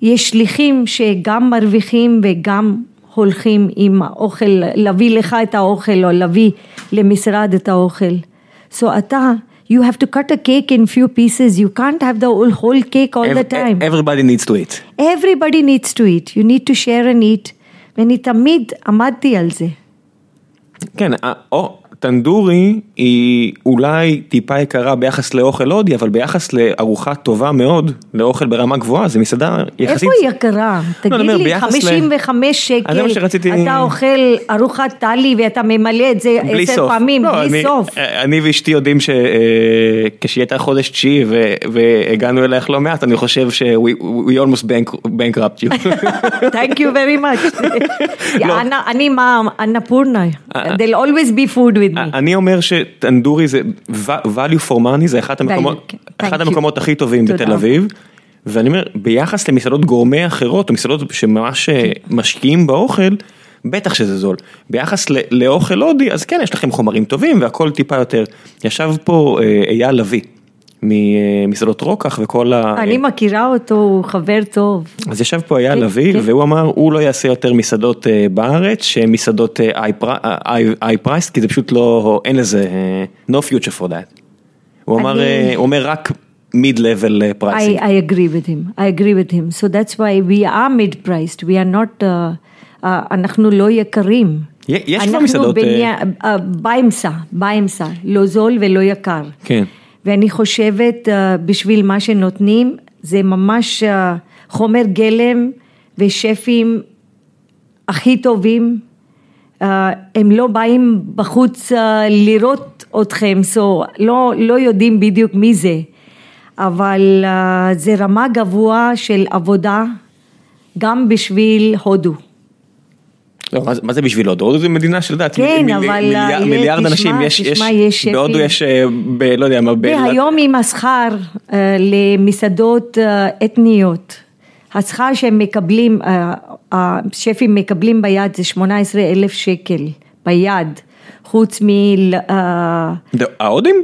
יש שליחים שגם מרוויחים וגם הולכים עם האוכל, להביא לך את האוכל או להביא למשרד את האוכל. So אתה, you have to cut a cake in few pieces, you can't have the whole, whole cake all the time. Everybody needs to eat. Everybody needs to eat, you need to share and eat. ואני תמיד עמדתי על זה. כן, ה- או, טנדורי היא אולי טיפה יקרה ביחס לאוכל הודי, אבל ביחס לארוחה טובה מאוד, לאוכל ברמה גבוהה, זה מסעדה יחסית... איפה היא יקרה? תגיד אני אומר, לי, ביחס ל- 55 אז זה מה שקל, שרציתי- אתה אוכל ארוחת טלי ואתה ממלא את זה עשר סוף. פעמים, לא, בלי אני, סוף. אני ואשתי יודעים שכשהיא הייתה חודש תשיעי והגענו אלייך לא מעט, אני חושב ש- we, we almost bank, bankrupt you. Thank you very much. לא. אנ- אני מה, אנפורנה. אה, There'll always be food with me. אני אומר שטנדורי זה value for money, זה אחד המקומות, כן. אחד. המקומות הכי טובים. בתל אביב. ואני אומר, ביחס למסעדות גורמה אחרות, או מסעדות שממש משקיעים באוכל, בטח שזה זול. ביחס לאוכל הודי, אז כן, יש לכם חומרים טובים והכל טיפה יותר. ישב פה אה, אייל לביא, ממסעדות רוקח וכל ה... אני מכירה אותו, הוא חבר טוב. אז ישב פה אייל כן, לביא, כן. והוא אמר, הוא לא יעשה יותר מסעדות אה, בארץ, שהן מסעדות איי פרייס, כי זה פשוט לא, אין לזה, אה, no future for that. הוא אמר, אה, הוא אומר רק mid-level I, pricing. I agree with him, I agree with him. So that's why we are mid-priced, we are not, uh, uh, אנחנו לא יקרים. יש כבר מסעדות, אנחנו באמצע, באמצע, לא זול ולא יקר. כן. ואני חושבת uh, בשביל מה שנותנים, זה ממש uh, חומר גלם ושפים הכי טובים. Uh, הם לא באים בחוץ לראות אתכם, so לא, לא יודעים בדיוק מי זה, אבל זה רמה גבוהה של עבודה גם בשביל הודו. לא, מה זה- זה בשבילו? הודו זה מדינה של דת, כן, מיליארד- אנשים, יש, תשמע, יש, יש בהודו. יש, אה, לא יודע מה, והיום עם השכר אה, למסעדות אה, אתניות, השכר שהם מקבלים, השפים מקבלים ביד זה 18 אלף שקל ביד, חוץ מ... ההודים?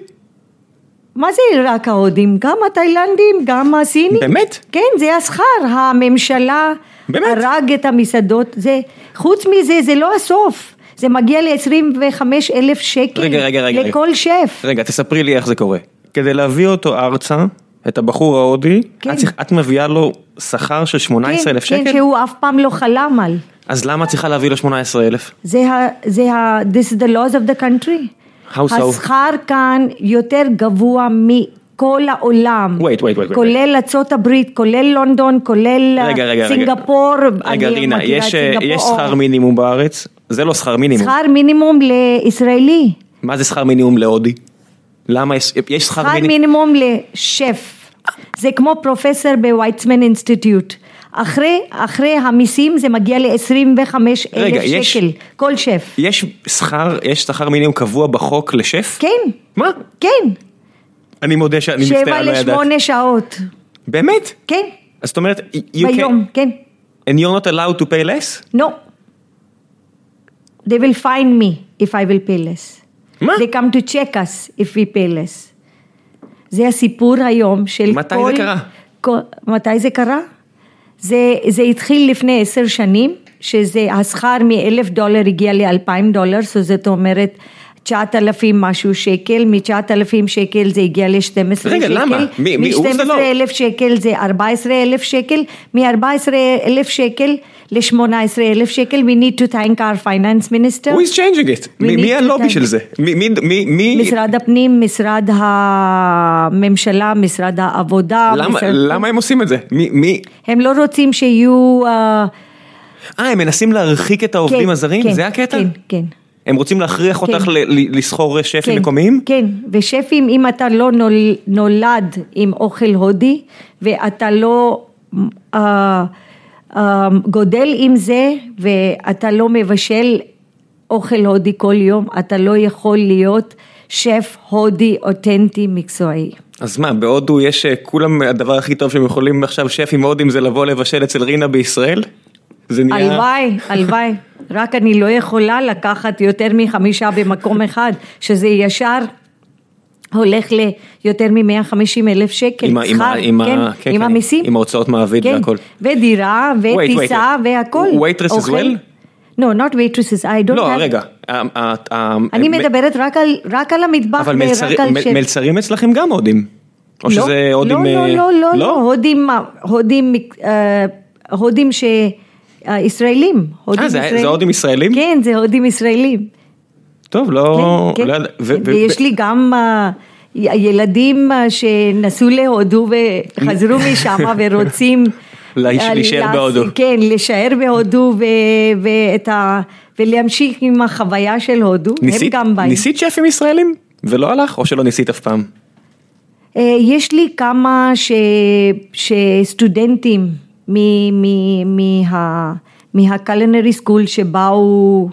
מה זה רק ההודים? גם התאילנדים, גם הסינים. באמת? כן, זה השכר, הממשלה באמת? הרג את המסעדות, זה, חוץ מזה זה לא הסוף, זה מגיע ל-25 אלף שקל רגע, רגע, רגע, רגע. לכל שף. רגע, תספרי לי איך זה קורה. כדי להביא אותו ארצה, את הבחור ההודי, כן. את, את מביאה לו שכר של 18 אלף כן, שקל? כן, שהוא אף פעם לא חלם על. אז למה את צריכה להביא לו 18 אלף? זה ה... זה ה... this is the laws of the country. השכר כאן יותר גבוה מכל העולם. Wait, wait, wait, wait. כולל ארצות הברית, כולל לונדון, כולל אה, רגע, רגע, רגע. סינגפור. רגע, אני רינה, יש, אה. יש שכר מינימום בארץ? זה לא שכר מינימום. שכר מינימום לישראלי. מה זה שכר מינימום להודי? למה יש, יש שכר שכר מינימום? מינימום לשף. זה כמו פרופסור בוויצמן אינסטיטוט. אחרי, אחרי המיסים זה מגיע ל-25 רגע, אלף שקל, כל שף. יש שכר, יש שכר מינימום קבוע בחוק לשף? כן, מה? כן. אני מודה שאני מצטער, שבע לא ידעתי. לשמונה שעות. באמת? כן, אז זאת אומרת, you ביום, can, כן. and you're not allowed to pay less? No. They will find me if I will pay less. מה? They come to check us if we pay less. זה הסיפור היום של מתי כל... זה קרה? כל, מתי זה קרה? זה, זה התחיל לפני עשר שנים, שזה השכר מאלף דולר הגיע לאלפיים דולר, זאת אומרת 9,000 משהו שקל, מ-9,000 שקל זה הגיע ל-12 שקל. רגע, למה? מי- מי- הוא זה לא- מ-12,000 שקל זה 14,000 שקל, מ-14,000 שקל ל-18,000 שקל, we need to thank our finance minister. Who is changing it? מי הלובי של זה? מי- מי- מי- מי... משרד הפנים, משרד הממשלה, משרד העבודה. למה- משרד... למה הם עושים את זה? מי- מי... הם לא רוצים שיהיו... אה, אה, הם מנסים להרחיק את העובדים כן, הזרים? כן, זה הקטע? כן, כן. הם רוצים להכריח אותך כן. ל- לסחור שפים כן, מקומיים? כן, ושפים, אם אתה לא נול, נולד עם אוכל הודי, ואתה לא אה, אה, גודל עם זה, ואתה לא מבשל אוכל הודי כל יום, אתה לא יכול להיות שף הודי אותנטי מקצועי. אז מה, בהודו יש אה, כולם, הדבר הכי טוב שהם יכולים עכשיו שפים הודים זה לבוא לבשל אצל רינה בישראל? זה נהיה... הלוואי, הלוואי, רק אני לא יכולה לקחת יותר מחמישה במקום אחד, שזה ישר הולך ליותר מ-150 אלף שקל, עם שכר, עם ה- כן, כן, עם כן, המיסים, עם ההוצאות מעביד כן, והכל. ודירה. וטיסה, והכל. Waitress as well? No, not waitresses, I don't לא, have... רגע. ה- ה- ה- אני מדברת רק על, רק על המטבח אבל מלצרי- על מ-. מלצרים אצלכם גם הודים. או לא, שזה הודים... לא, אה, לא, לא, לא, לא, הודים, הודים, אה, הודים ש... אה, ישראלים. הודים אה, זה- ישראלים. זה הודים ישראלים? כן, זה הודים ישראלים. טוב, לא... כן, לא כן. ויש לי גם אה, ילדים אה, שנסעו להודו וחזרו משם ורוצים... להיש- להישאר בהודו. כן, להישאר בהודו ואת ה- ולהמשיך עם החוויה של הודו. הם ניסית- גם באים. ניסית שפים ישראלים? ולא הלך? או שלא ניסית אף פעם? יש לי כמה ש... שסטודנטים. מהקלנרי סקול שבאו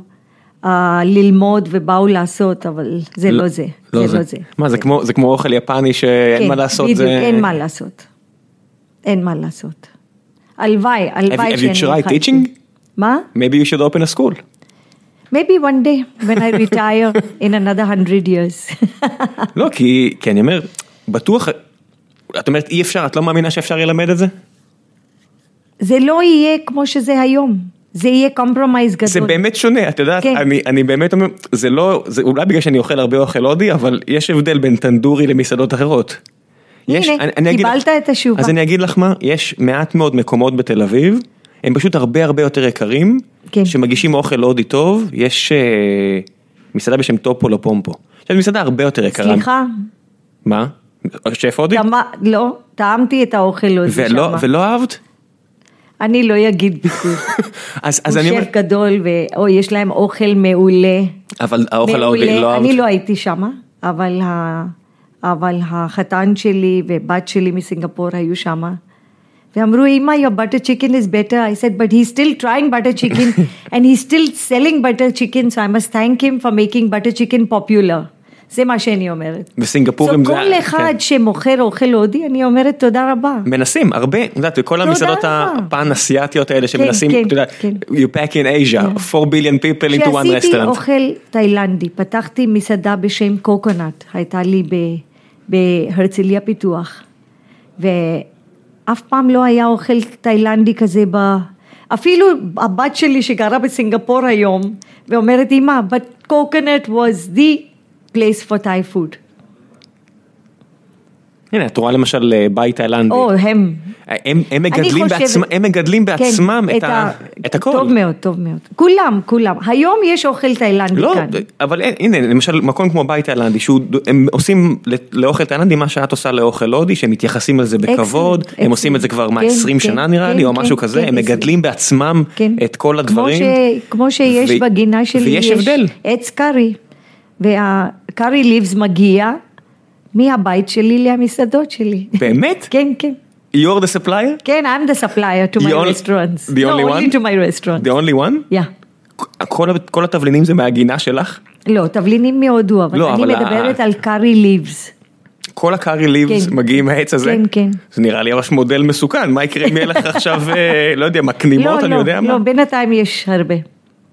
uh, ללמוד ובאו לעשות, אבל זה לא, זה, זה לא זה. מה, זה כמו- זה כמו אוכל יפני שאין כן, מה לעשות? בדיוק, זה- אין מה לעשות. אין מה לעשות. הלוואי, הלוואי have you שאני tried teaching? מה? Maybe you should open a school. Maybe one day when I retire in another hundred years. לא, כי, כי אני אומר, בטוח, את אומרת אי אפשר, את לא מאמינה שאפשר ללמד את זה? זה לא יהיה כמו שזה היום, זה יהיה compromise גדול. זה באמת שונה, את יודעת, כן. אני, אני באמת אומר, זה לא, זה אולי בגלל שאני אוכל הרבה אוכל הודי, אבל יש הבדל בין טנדורי למסעדות אחרות. יש, הנה, אגיד קיבלת לך- את התשובה. אז אני אגיד לך מה, יש מעט מאוד מקומות בתל אביב, הם פשוט הרבה הרבה יותר יקרים, כן. שמגישים אוכל הודי טוב, יש אה, מסעדה בשם טופולו פומפו. עכשיו מסעדה הרבה יותר יקרה. סליחה, מה? שף הודי? לא, טעמתי את האוכל ולא, שמה. ולא אהבת? אני לא אגיד ביקור. אז, אז הוא אני אומר, שף גדול, או יש להם אוכל מעולה. אבל האוכל ההודי. לא אהבת? אני לא הייתי שמה, אבל, ה, אבל החתן שלי ובת שלי מסינגפור היו שמה. ואמרו, אמא, your butter chicken is better. I said, but he's still trying butter chicken and he's still selling butter chicken, so I must thank him for making butter chicken popular. זה מה שאני אומרת. בסינגפורים זה... כל אחד כן. שמוכר אוכל הודי, אני אומרת תודה רבה. מנסים הרבה, את יודעת, בכל המסעדות רבה. הפן אסיאתיות האלה שמנסים, כן, את יודעת, כן. you pack in Asia, 4 billion people into one כשעשיתי restaurant. אוכל תאילנדי, פתחתי מסעדה בשם קוקונט, הייתה לי בהרצליה פיתוח, ואף פעם לא היה אוכל תאילנדי כזה ב... אפילו הבת שלי שגרה בסינגפור היום, ואומרת, אמא, but coconut was the place for Thai food. הנה, את רואה למשל אה, בית תאילנדי, או, הם. הם הם אני מגדלים חושבת- בעצמם, הם מגדלים כן, בעצמם את ה- את הכל. טוב מאוד, טוב מאוד. כולם, כולם. היום יש אוכל תאילנדי לא, כאן. אבל אין- הנה, למשל מקום כמו בית תאילנדי, שהם עושים לאוכל תאילנדי מה שאת עושה לאוכל הודי, שהם מתייחסים לזה בכבוד, Excellent, הם עושים את זה כבר מה כן, 20 כן, שנה נראה כן, לי, או כן, משהו כזה, כן, הם. מגדלים בעצמם כן. את כל הדברים. כמו, ש, כמו שיש ו- בגינה שלי, ויש יש הבדל. עץ קארי, והקארי ליבס מגיע מהבית שלי למסעדות שלי. באמת? כן, כן. You're the supplier? כן, I'm the supplier to my restaurants. the only no, one? only to my restaurants. The only one? Yeah. כל, התבלינים זה מהגינה שלך? לא, תבלינים מהודו, אבל לא, אני מדברת על קארי ליבס. כל הקארי ליבס כן. מגיעים מהעץ הזה? כן, כן. זה נראה לי ממש מודל מסוכן, מה יקרה אם יהיה לך עכשיו, אה, לא יודע, מקנימות, לא, אני לא, יודע מה? לא, בינתיים יש הרבה.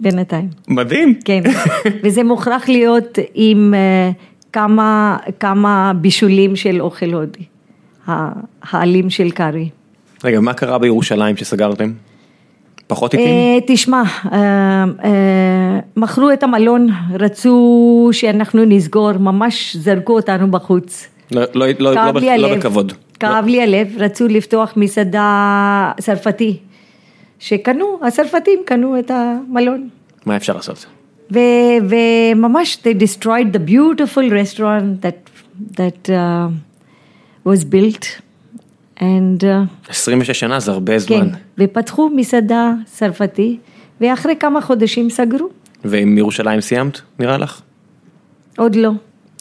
בינתיים. מדהים. כן, וזה מוכרח להיות עם אה, כמה, כמה בישולים של אוכל הודי, העלים של קארי. רגע, מה קרה בירושלים שסגרתם? פחות איטיים? אה, תשמע, אה, מכרו את המלון, רצו שאנחנו נסגור, ממש זרקו אותנו בחוץ. לא, לא, לא, לא, לא בכבוד. כאב לי הלב, רצו לפתוח מסעדה צרפתי, שקנו, הצרפתים קנו את המלון. מה אפשר לעשות? וממש they destroyed the beautiful restaurant that, that uh, was built and uh, 26 שנה זה הרבה כן, זמן. ופתחו מסעדה צרפתי ואחרי כמה חודשים סגרו, ועם ירושלים סיימת, נראה לך? עוד לא,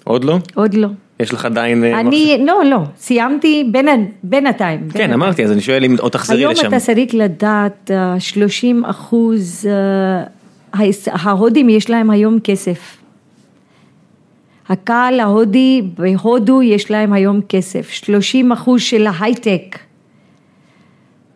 עוד לא? עוד לא. יש לך עדיין... אה, אני, לא, לא, סיימתי בין- בינתיים. כן, בינתיים. אמרתי, אז אני שואל אם עוד תחזרי היום לשם. אתה צריך לדעת, אה, 30 אחוז, אה, ההודים יש להם היום כסף. הקהל ההודי בהודו יש להם היום כסף, 30 אחוז של ההייטק.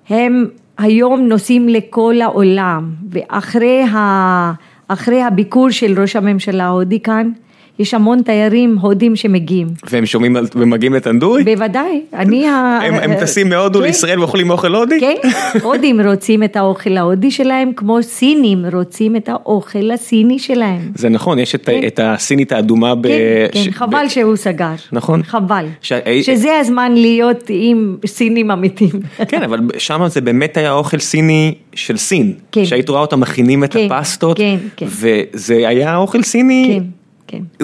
הם היום נוסעים לכל העולם, ואחרי ה... אחרי הביקור של ראש הממשלה ההודי כאן, יש המון תיירים הודים שמגיעים. והם שומעים ומגיעים לטנדורי? בוודאי, אני ה... הם הם טסים מהודו כן. לישראל ואוכלים אוכל הודי? כן, הודים רוצים את האוכל ההודי שלהם, כמו סינים רוצים את האוכל הסיני שלהם. זה נכון, יש את- כן. את הסינית האדומה ב... כן, ש- כן, חבל ב- שהוא סגר. נכון. חבל. ש- שזה הזמן להיות עם סינים אמיתיים. כן, אבל שם זה באמת היה אוכל סיני של סין. כן. שהיית רואה אותם מכינים את כן, הפסטות, כן, כן. וזה היה אוכל סיני כן.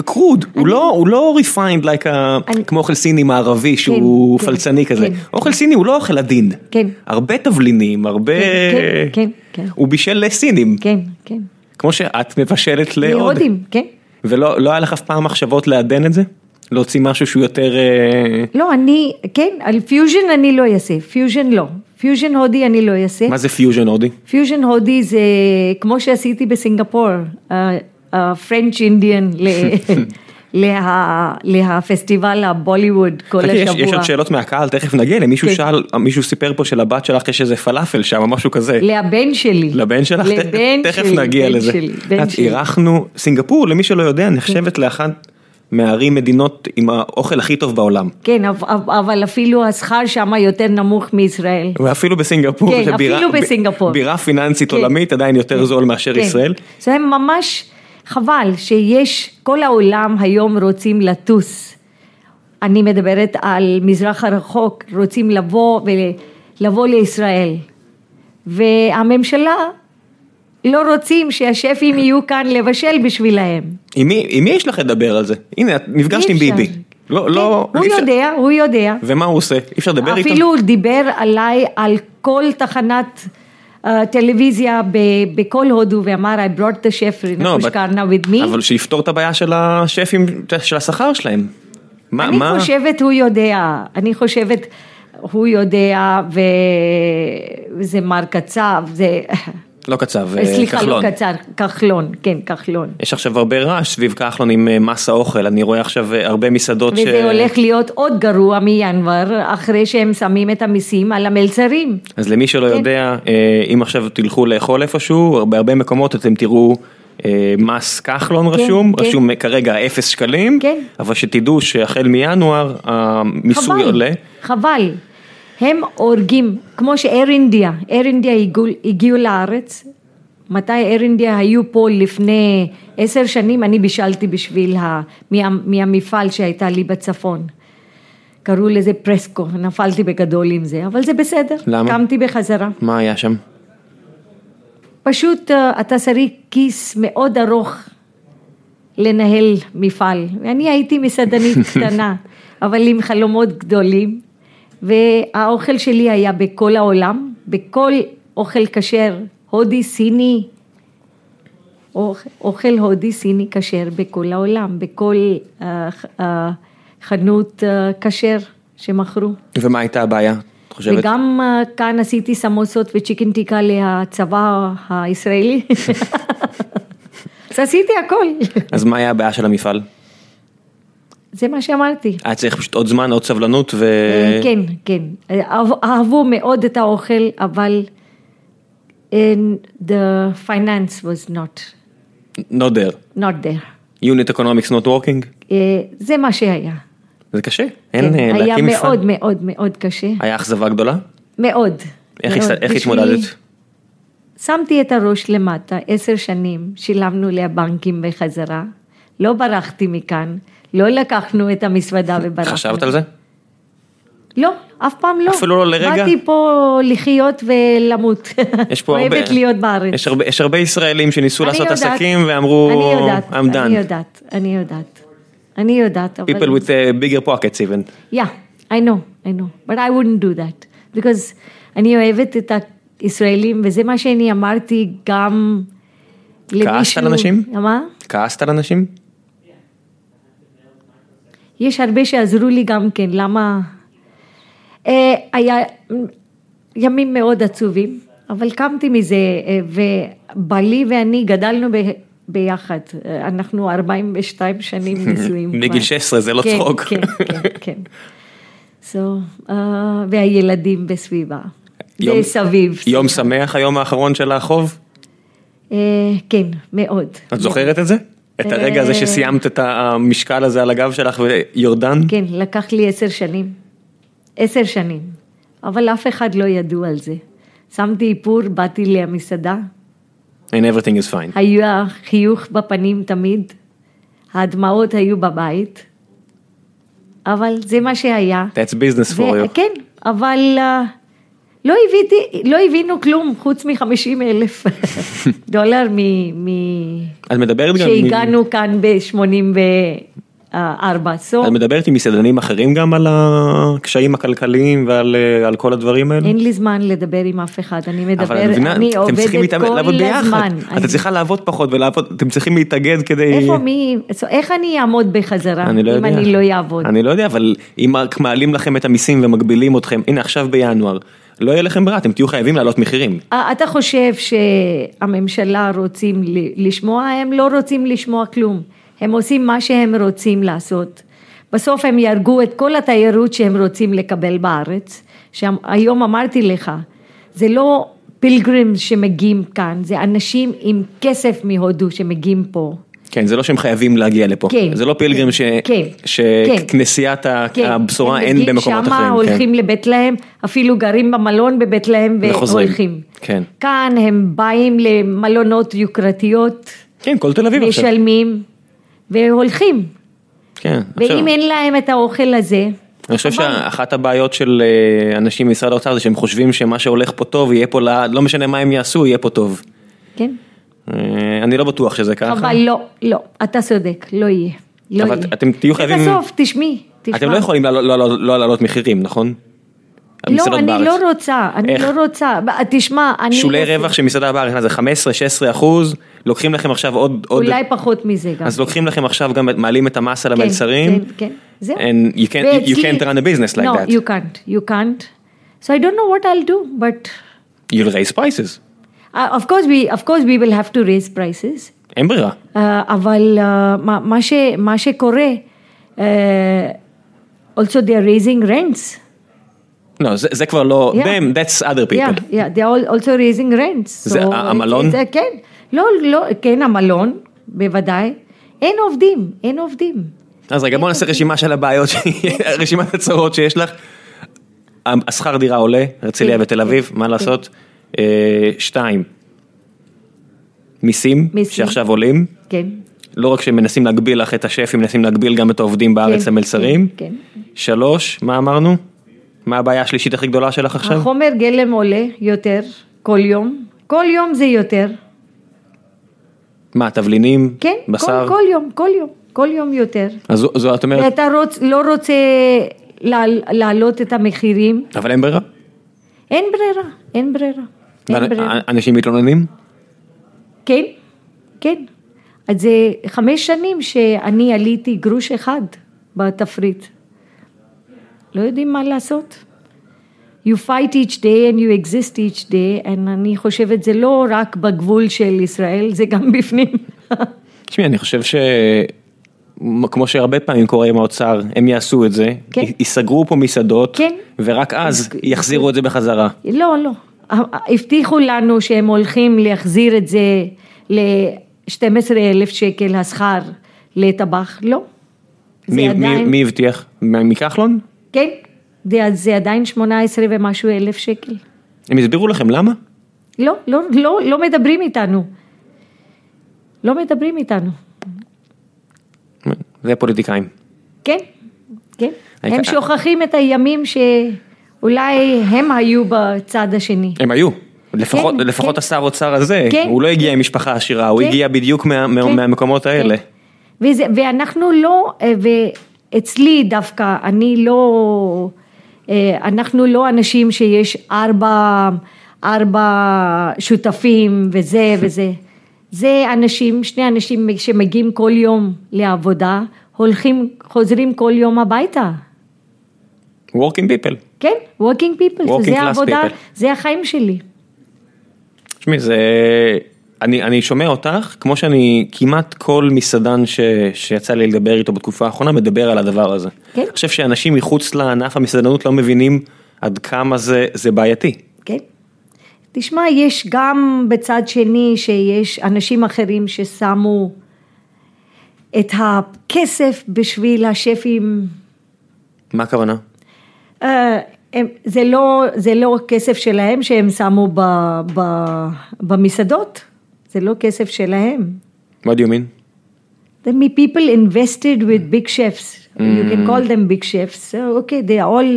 crude, הוא לא- הוא לא refined like a- אני- כמו אוכל סיני מערבי שהוא כן, פלצני כזה. כן. אוכל סיני הוא לא אוכל עדין. כן. הרבה תבלינים, הרבה... כן, כן, כן. הוא בישל לסינים, כן, כן. כמו שאת מבשלת לעוד. להודים, כן. ולא לא היה לך אף פעם מחשבות לעדן את זה? להוציא משהו שהוא יותר... אה, לא, אני, כן, על פיוז'ן אני לא אעשה, פיוז'ן לא. פיוז'ן הודי אני לא אעשה. מה זה פיוז'ן הודי? פיוז'ן הודי זה כמו שעשיתי בסינגפור, פרנץ' אינדיאן להפסטיבל הבוליווד כל השבוע. יש עוד שאלות מהקהל, תכף נגיע, למישהו כן. שאל, מישהו סיפר פה שלבת שלך יש איזה פלאפל שם, משהו כזה. לבן שלי. לבן שלך? לבן תכף נגיע לזה. את. אירחנו, סינגפור, למי שלא יודע, נחשבת לאחת מהערים מדינות עם האוכל הכי טוב בעולם. כן, אבל- אפילו השכר שם יותר נמוך מישראל. ואפילו בסינגפור, כן, אפילו בסינגפור. בירה פיננסית כן. עולמית עדיין יותר זול מאשר כן. ישראל. זה ממש חבל שיש, כל העולם היום רוצים לטוס. אני מדברת על מזרח הרחוק, רוצים לבוא ולבוא לישראל. והממשלה לא רוצים שהשפים יהיו כאן לבשל בשבילהם. עם מי עם מי יש לך לדבר על זה? הנה, את נפגשת עם. ביבי. לא, כן, לא, הוא אפשר- יודע, הוא יודע. ומה הוא עושה? אי אפשר לדבר איתו? אפילו הוא דיבר עליי על כל תחנת טלוויזיה בכל הודו ואמר I brought the chef לא, רינה אבל- פושקרנה with me. אבל שיפתור את הבעיה של השפים, של השכר שלהם. מה, אני מה? חושבת הוא יודע, אני חושבת הוא יודע וזה מר קצב, זה, לא קצב, אה, סליחה לא כחלון. קצר, כחלון, כן כחלון. יש עכשיו הרבה רעש סביב כחלון עם אה, מס האוכל, אני רואה עכשיו אה, הרבה מסעדות ש... וזה הולך להיות עוד גרוע מינואר, אחרי שהם שמים את המיסים על המלצרים. אז למי שלא כן. יודע, אם עכשיו תלכו לאכול איפשהו, בהרבה מקומות אתם תראו מס כחלון רשום, כן. רשום כרגע אפס שקלים, כן. אבל שתדעו שהחל מינואר המיסוי חבל, עולה. חבל. הם הורגים, כמו שאייר אינדיה, אייר אינדיה הגיעו, הגיעו לארץ, מתי אייר אינדיה היו פה לפני עשר שנים, אני בישלתי בשביל, ה, מה, מהמפעל שהייתה לי בצפון. קראו לזה פרסקו, נפלתי בגדול עם זה, אבל זה בסדר, למה? קמתי בחזרה. מה היה שם? פשוט אה, אתה צריך כיס מאוד ארוך לנהל מפעל, ואני הייתי מסעדנית קטנה, אבל עם חלומות גדולים, והאוכל שלי היה בכל העולם, בכל אוכל כשר, הודי, סיני, אוכל, הודי, סיני כשר בכל העולם, בכל אה, אה, חנות אה, כשר שמכרו. ומה הייתה הבעיה? חושבת? וגם אה, כאן עשיתי סמוסות וצ'יקן טיקה לצבא הישראלי. אז עשיתי הכל. אז מה היה הבעיה של המפעל? זה מה שאמרתי. היה צריך פשוט עוד זמן, עוד סבלנות ו... אה, כן, כן. אהב- אהבו מאוד את האוכל, אבל the finance was not, not there. not there. unit economics not working? אה, זה מה שהיה. זה קשה, אין כן, אה, היה להקים מפעל. מאוד מאוד מאוד קשה. היה אכזבה גדולה? מאוד. איך מאוד. איך התמודדת? שמתי את הראש למטה, עשר שנים, שילמנו לבנקים בחזרה, לא ברחתי מכאן, לא לקחנו את המזוודה וברחנו. חשבת על זה? לא, אף פעם לא. אפילו לא לרגע? באתי פה לחיות ולמות. יש פה הרבה, אוהבת להיות בארץ. יש הרבה, יש הרבה ישראלים שניסו לעשות יודעת, עסקים ואמרו, אני יודעת, I'm done. אני יודעת, אני יודעת. אני יודעת, אבל... People with uh, bigger pockets even. Yeah, I know, I know, but I wouldn't do that, because אני אוהבת את הישראלים, וזה מה שאני אמרתי גם למישהו... כעסת על אנשים? מה? כעסת על אנשים? יש הרבה שעזרו לי גם כן, למה... אה, היה ימים מאוד עצובים, אבל קמתי מזה, אה, ובעלי ואני גדלנו ב... ביחד, אה, אנחנו 42 שנים נשואים. מגיל 16 זה לא כן, צחוק. כן, כן, כן. So, uh, והילדים בסביבה, יום- בסביב. יום. שמח היום האחרון של החוב? אה, כן, מאוד. את זוכרת את זה? את הרגע הזה. שסיימת את המשקל הזה על הגב שלך ויורדן? כן, לקח לי עשר שנים. עשר שנים. אבל אף אחד לא ידעו על זה. שמתי איפור, באתי למסעדה, And everything is fine. היה חיוך בפנים תמיד, הדמעות היו בבית, אבל זה מה שהיה. That's business for you. כן, אבל אה, לא, הביתי, לא הבינו כלום חוץ מ-50 אלף דולר מ... מ- את מדברת גם... שהגענו כאן ב-84. So, את מדברת עם מסעדנים אחרים גם על הקשיים הכלכליים ועל אה, על כל הדברים האלה? אין לי זמן לדבר עם אף אחד, אני מדבר, אני אתם עובדת כל. הזמן. את אני- צריכה לעבוד פחות ולעבוד, אתם צריכים להתאגד כדי... איפה מי, so, איך אני אעמוד בחזרה אני לא אם יודע. אני לא אעבוד? אני לא יודע, אבל אם מעלים לכם את המיסים ומגבילים אתכם, הנה עכשיו בינואר, לא יהיה לכם ברירה, אתם תהיו חייבים להעלות מחירים. אתה חושב שהממשלה רוצים לשמוע? הם לא רוצים לשמוע כלום. הם עושים מה שהם רוצים לעשות. בסוף הם יהרגו את כל התיירות שהם רוצים לקבל בארץ. שהיום אמרתי לך, זה לא פילגרים שמגיעים כאן, זה אנשים עם כסף מהודו שמגיעים פה. כן, זה לא שהם חייבים להגיע לפה. כן. זה לא פילגרים ש- כן. שכנסיית ה- כן, הבשורה הם אין במקומות שמה, אחרים. כן. הולכים לבית להם, אפילו גרים במלון בבית להם. והולכים. כן. כאן הם באים למלונות יוקרתיות, כן, כל תל אביב עכשיו. משלמים והולכים. כן, עכשיו, ואם אין להם את האוכל הזה, אני חושב. שאחת הבעיות של אה, אנשים ממשרד האוצר זה שהם חושבים שמה שהולך פה טוב יהיה פה לא משנה מה הם יעשו, יהיה פה טוב. כן? אה, אני לא בטוח שזה ככה. אבל לא, לא, אתה צודק, לא יהיה. לא אבל יהיה. אתם תהיו חייבים- בסוף, תשמעי, תשמע. אתם לא יכולים לא- לא לא- לא להעלות מחירים, נכון? לא, אני בארץ. לא רוצה, אני איך? לא רוצה. תשמע, אני... שולי לא- רווח של מסעדה בארץ, זה 15-16 אחוז, לוקחים לכם עכשיו עוד, עוד, אולי פחות מזה גם. אז לוקחים לכם עכשיו גם, מעלים את המס על כן, המלצרים, כן, כן, זהו. and you can't, you can't run a business like no, that. you can't, you can't. So I don't know what I'll do, but You'll raise prices, of course we, of course we will have to raise prices. אין ברירה. Uh, אבל uh, מה, מה, ש, מה שקורה, uh, also they are raising rents. לא, זה, זה כבר לא, Yeah. them, that's other people. Yeah, yeah, they are also raising rents. זה So המלון? כן, לא, לא, כן המלון, בוודאי. אין עובדים, אין עובדים. אז רגע בוא נעשה רשימה של הבעיות, רשימת הצרות שיש לך. השכר דירה עולה, הרצליה כן, ותל אביב, כן, מה כן. לעשות? אה, שתיים, מיסים, מיסים. שעכשיו עולים, כן. לא רק שמנסים להגביל לך את השפים, מנסים להגביל גם את העובדים בארץ כן, למלצרים. כן, כן. שלוש, מה אמרנו? מה הבעיה השלישית הכי גדולה שלך עכשיו? החומר גלם עולה יותר כל יום, כל יום זה יותר. מה, תבלינים? כן, בשר? כל, כל יום, כל יום, כל יום יותר. אז זו- זו את אומרת, ואתה רוצ, לא רוצה לה- להעלות את המחירים, אבל אין ברירה. אין ברירה, אין ברירה. ברירה. אנשים מתלוננים? כן, כן. אז זה חמש שנים שאני עליתי גרוש אחד בתפריט. לא יודעים מה לעשות. You fight each day and you exist each day, and אני חושבת זה לא רק בגבול של ישראל, זה גם בפנים. תשמעי, אני חושב ש... כמו שהרבה פעמים קורה עם האוצר, הם יעשו את זה, כן. ייסגרו פה מסעדות, כן. ורק אז יחזירו את זה בחזרה. לא, לא. הבטיחו לנו שהם הולכים להחזיר את זה ל-12 אלף שקל השכר לטבח, לא. מי, מי, עדיין, מי הבטיח? מ- מכחלון? כן, זה, זה עדיין 18 ומשהו אלף שקל. הם הסבירו לכם למה? לא, לא, לא, לא מדברים איתנו. לא מדברים איתנו. זה פוליטיקאים. כן, כן. הם שוכחים את הימים שאולי הם היו בצד השני. הם היו. לפחות, כן, לפחות כן. השר אוצר הזה, כן. הוא לא הגיע עם משפחה עשירה, הוא כן. הגיע בדיוק מה, כן. מהמקומות האלה. כן. וזה, ואנחנו לא, אה, ואצלי דווקא, אני לא, אה, אנחנו לא אנשים שיש ארבע, ארבע שותפים וזה וזה. זה אנשים, שני אנשים שמגיעים כל יום לעבודה, הולכים, חוזרים כל יום הביתה. Working people. כן, working people, Working זה העבודה, people. זה החיים שלי. תשמעי, זה... אני, אני שומע אותך, כמו שאני כמעט כל מסעדן ש, שיצא לי לדבר איתו בתקופה האחרונה מדבר על הדבר הזה. כן. אני חושב שאנשים מחוץ לענף המסעדנות לא מבינים עד כמה זה, זה בעייתי. כן. תשמע, יש גם בצד שני שיש אנשים אחרים ששמו את הכסף בשביל השפים. מה הכוונה? אה, הם, זה, לא, זה לא כסף שלהם שהם שמו ב, ב, במסעדות, זה לא כסף שלהם. What do you mean? The me people invested with big chefs. You can call them big chefs. So, okay, they are all,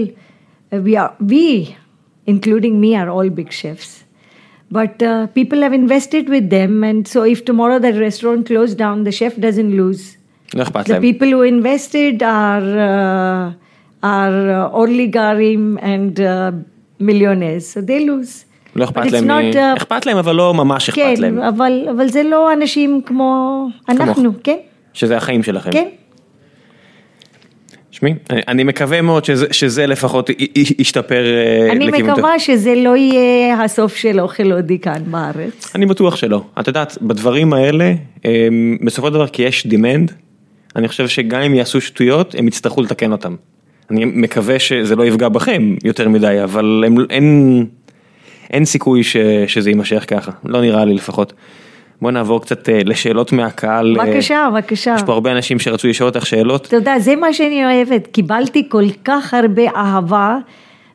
uh, we are, we, including me, are all big chefs. But uh, people have invested with them, and so if tomorrow the restaurant closed down, the chef doesn't lose. לא אכפת The להם. people who invested are uh, are uh, oligarchs and uh, millionaires, so they lose. לא אכפת להם, not, אה, uh, אכפת להם אבל לא ממש אכפת כן, להם, אבל, אבל זה לא אנשים כמו אנחנו, כן, שזה החיים שלכם. כן. תשמעי, אני- אני מקווה מאוד שזה, שזה לפחות ישתפר אה, אני לכיוון. מקווה שזה לא יהיה הסוף של אוכל הודי כאן בארץ. אני בטוח שלא. את יודעת, בדברים האלה, אמ, בסופו של דבר כי יש demand, אני חושב שגם אם יעשו שטויות, הם יצטרכו לתקן אותם. אני מקווה שזה לא יפגע בכם יותר מדי, אבל הם, אין, אין סיכוי ש, שזה יימשך ככה, לא נראה לי לפחות. בוא נעבור קצת אה, לשאלות מהקהל. אה, בבקשה, בבקשה. יש פה הרבה אנשים שרצו לשאול אותך שאלות. אתה יודע, זה מה שאני אוהבת, קיבלתי כל כך הרבה אהבה,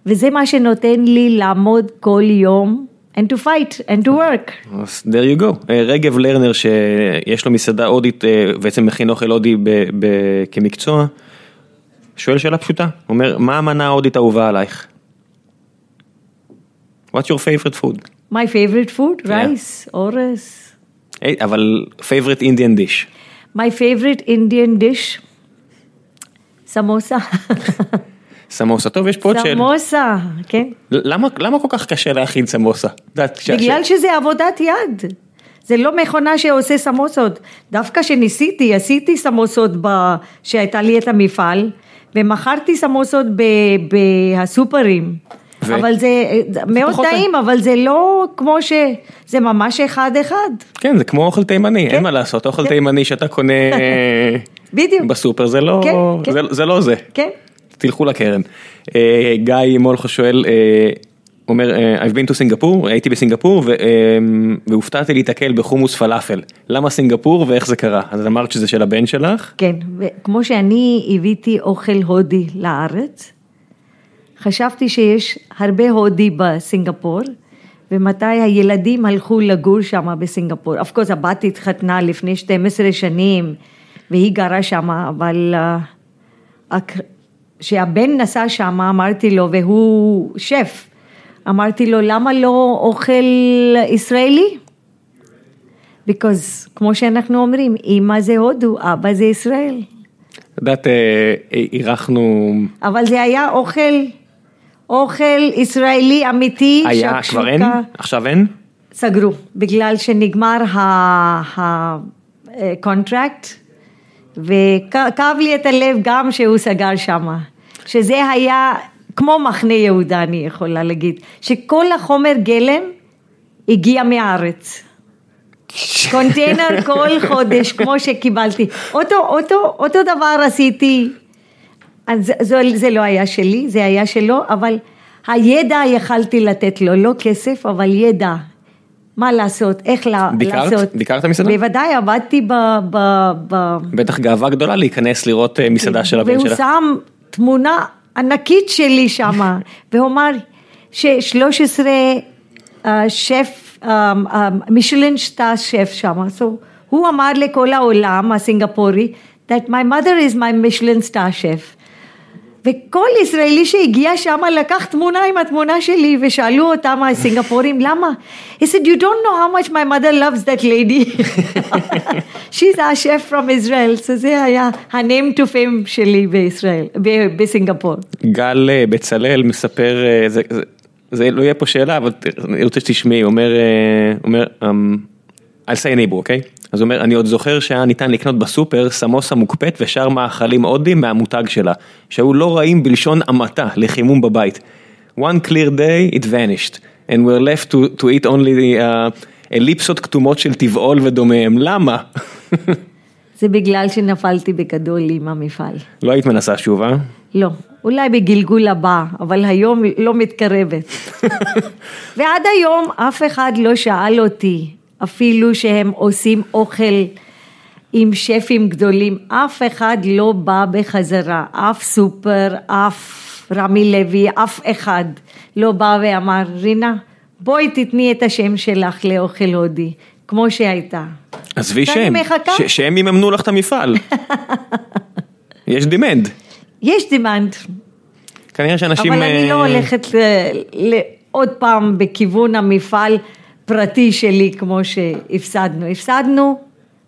וזה מה שנותן לי לעמוד כל יום, and to fight, and to work. אז there you go. אה, רגב לרנר שיש לו מסעדה הודית בעצם מכין אוכל הודי כמקצוע, שואל שאלה פשוטה, הוא אומר מה המנה ההודית האהובה עלייך? What's your favorite food? My favorite food, Yeah. rice, אורז. אה, אבל favorite Indian dish. My favorite Indian dish, סמוסה. סמוסה. טוב יש פה עוד שאלה. סמוסה, כן. למה למה כל כך קשה להכין סמוסה? בגלל ש- שזה עבודת יד. זה לא מכונה שעושה סמוסות. דווקא שניסיתי, עשיתי סמוסות ב... שהייתה לי את המפעל, ומכרתי סמוסות. בסופרים. ו- אבל זה מאוד פחות טעים, אבל זה לא כמו ש... זה ממש אחד אחד. כן זה כמו אוכל תימני, כן. אין מה לעשות, אוכל כן. תימני שאתה קונה בדיוק. בסופר זה לא כן, כן. זה- זה לא זה. כן. תלכו לקרן. אה, גיא מולכו שואל, אה, אומר, אה, I've been to סינגפור, הייתי בסינגפור אה, והופתעתי להתקל בחומוס פלאפל. למה סינגפור ואיך זה קרה? אז אמרת שזה של הבן שלך? כן, וכמו שאני הבאתי אוכל הודי לארץ, חשבתי שיש הרבה הודי בסינגפור, ומתי הילדים הלכו לגור שם בסינגפור. אף קורס הבת התחתנה לפני 12 שנים, והיא גרה שם, אבל כשהבן נסע שם, אמרתי לו, והוא שף, אמרתי לו, למה לא אוכל ישראלי? because כמו שאנחנו אומרים, אמא זה הודו, אבא זה ישראל. את יודעת, אה, אה, אירחנו, אבל זה היה אוכל, אוכל ישראלי אמיתי, היה כבר אין? עכשיו אין? סגרו, בגלל שנגמר ה contract, וכאב לי את הלב גם שהוא סגר שמה, שזה היה כמו מחנה יהודה אני יכולה להגיד, שכל החומר גלם הגיע מהארץ. קונטיינר כל חודש, כמו שקיבלתי. אותו, אותו, אותו דבר עשיתי, אז זה, זה, לא היה שלי, זה היה שלו, אבל הידע יכלתי לתת לו, לא כסף, אבל ידע. מה לעשות, איך ביקרת? לעשות. ביקרת מסעדה? בוודאי, עבדתי ב... ב, ב בטח גאווה גדולה להיכנס לראות אה, מסעדה של הבן והוא שלך. שם תמונה ענקית שלי שמה, והוא אמר ש-13 שף מישלן שטאר שף שם, so, הוא אמר לכל העולם הסינגפורי, that my mother is my Michelin star chef. וכל ישראלי שהגיע שם לקח תמונה עם התמונה שלי ושאלו אותם הסינגפורים למה? He said you don't know how much my mother loves that lady. She's a chef from Israel, so זה היה ה-name to fame שלי בישראל, בסינגפור. גל אה, בצלאל מספר, אה, זה, זה, זה לא יהיה פה שאלה אבל אני רוצה שתשמעי, הוא אומר, אה, אומר I'll say neighbor, אוקיי? Okay? אז הוא אומר, אני עוד זוכר שהיה ניתן לקנות בסופר סמוסה מוקפאת ושאר מאכלים הודים מהמותג שלה, שהיו לא רעים בלשון המעטה לחימום בבית. One clear day it vanished, and we're left to, to eat only the uh, אליפסות כתומות של טבעול ודומיהם, למה? זה בגלל שנפלתי בגדול עם המפעל. לא היית מנסה שוב, אה? לא, אולי בגלגול הבא, אבל היום לא מתקרבת. ועד היום אף אחד לא שאל אותי, אפילו שהם עושים אוכל עם שפים גדולים, אף אחד לא בא בחזרה, אף סופר, אף רמי לוי, אף אחד לא בא ואמר, רינה, בואי תתני את השם שלך לאוכל הודי, כמו שהייתה. עזבי שם, שהם יממנו לך את המפעל. יש demand. יש demand. כנראה שאנשים... אבל אני לא הולכת עוד פעם בכיוון המפעל. פרטי שלי כמו שהפסדנו, הפסדנו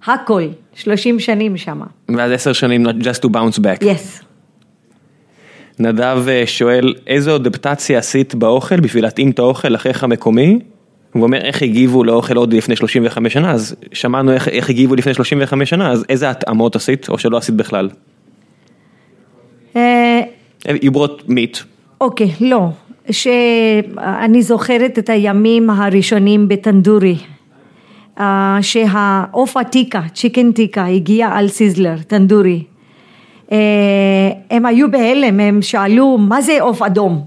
הכל, 30 שנים שמה. ואז 10 שנים just to bounce back. Yes. נדב אה, שואל, איזו אדפטציה עשית באוכל בשביל להתאים את האוכל לאחיך המקומי? הוא אומר איך הגיבו לאוכל עוד לפני 35 שנה, אז שמענו איך, איך הגיבו לפני 35 שנה, אז איזה התאמות עשית או שלא עשית בכלל? אה, you brought meat. אוקיי, לא. שאני זוכרת את הימים הראשונים בטנדורי, אה, שהעוף הטיקה, צ'יקן טיקה, הגיע על סיזלר, טנדורי. אה, הם היו בהלם, הם שאלו מה זה עוף אדום,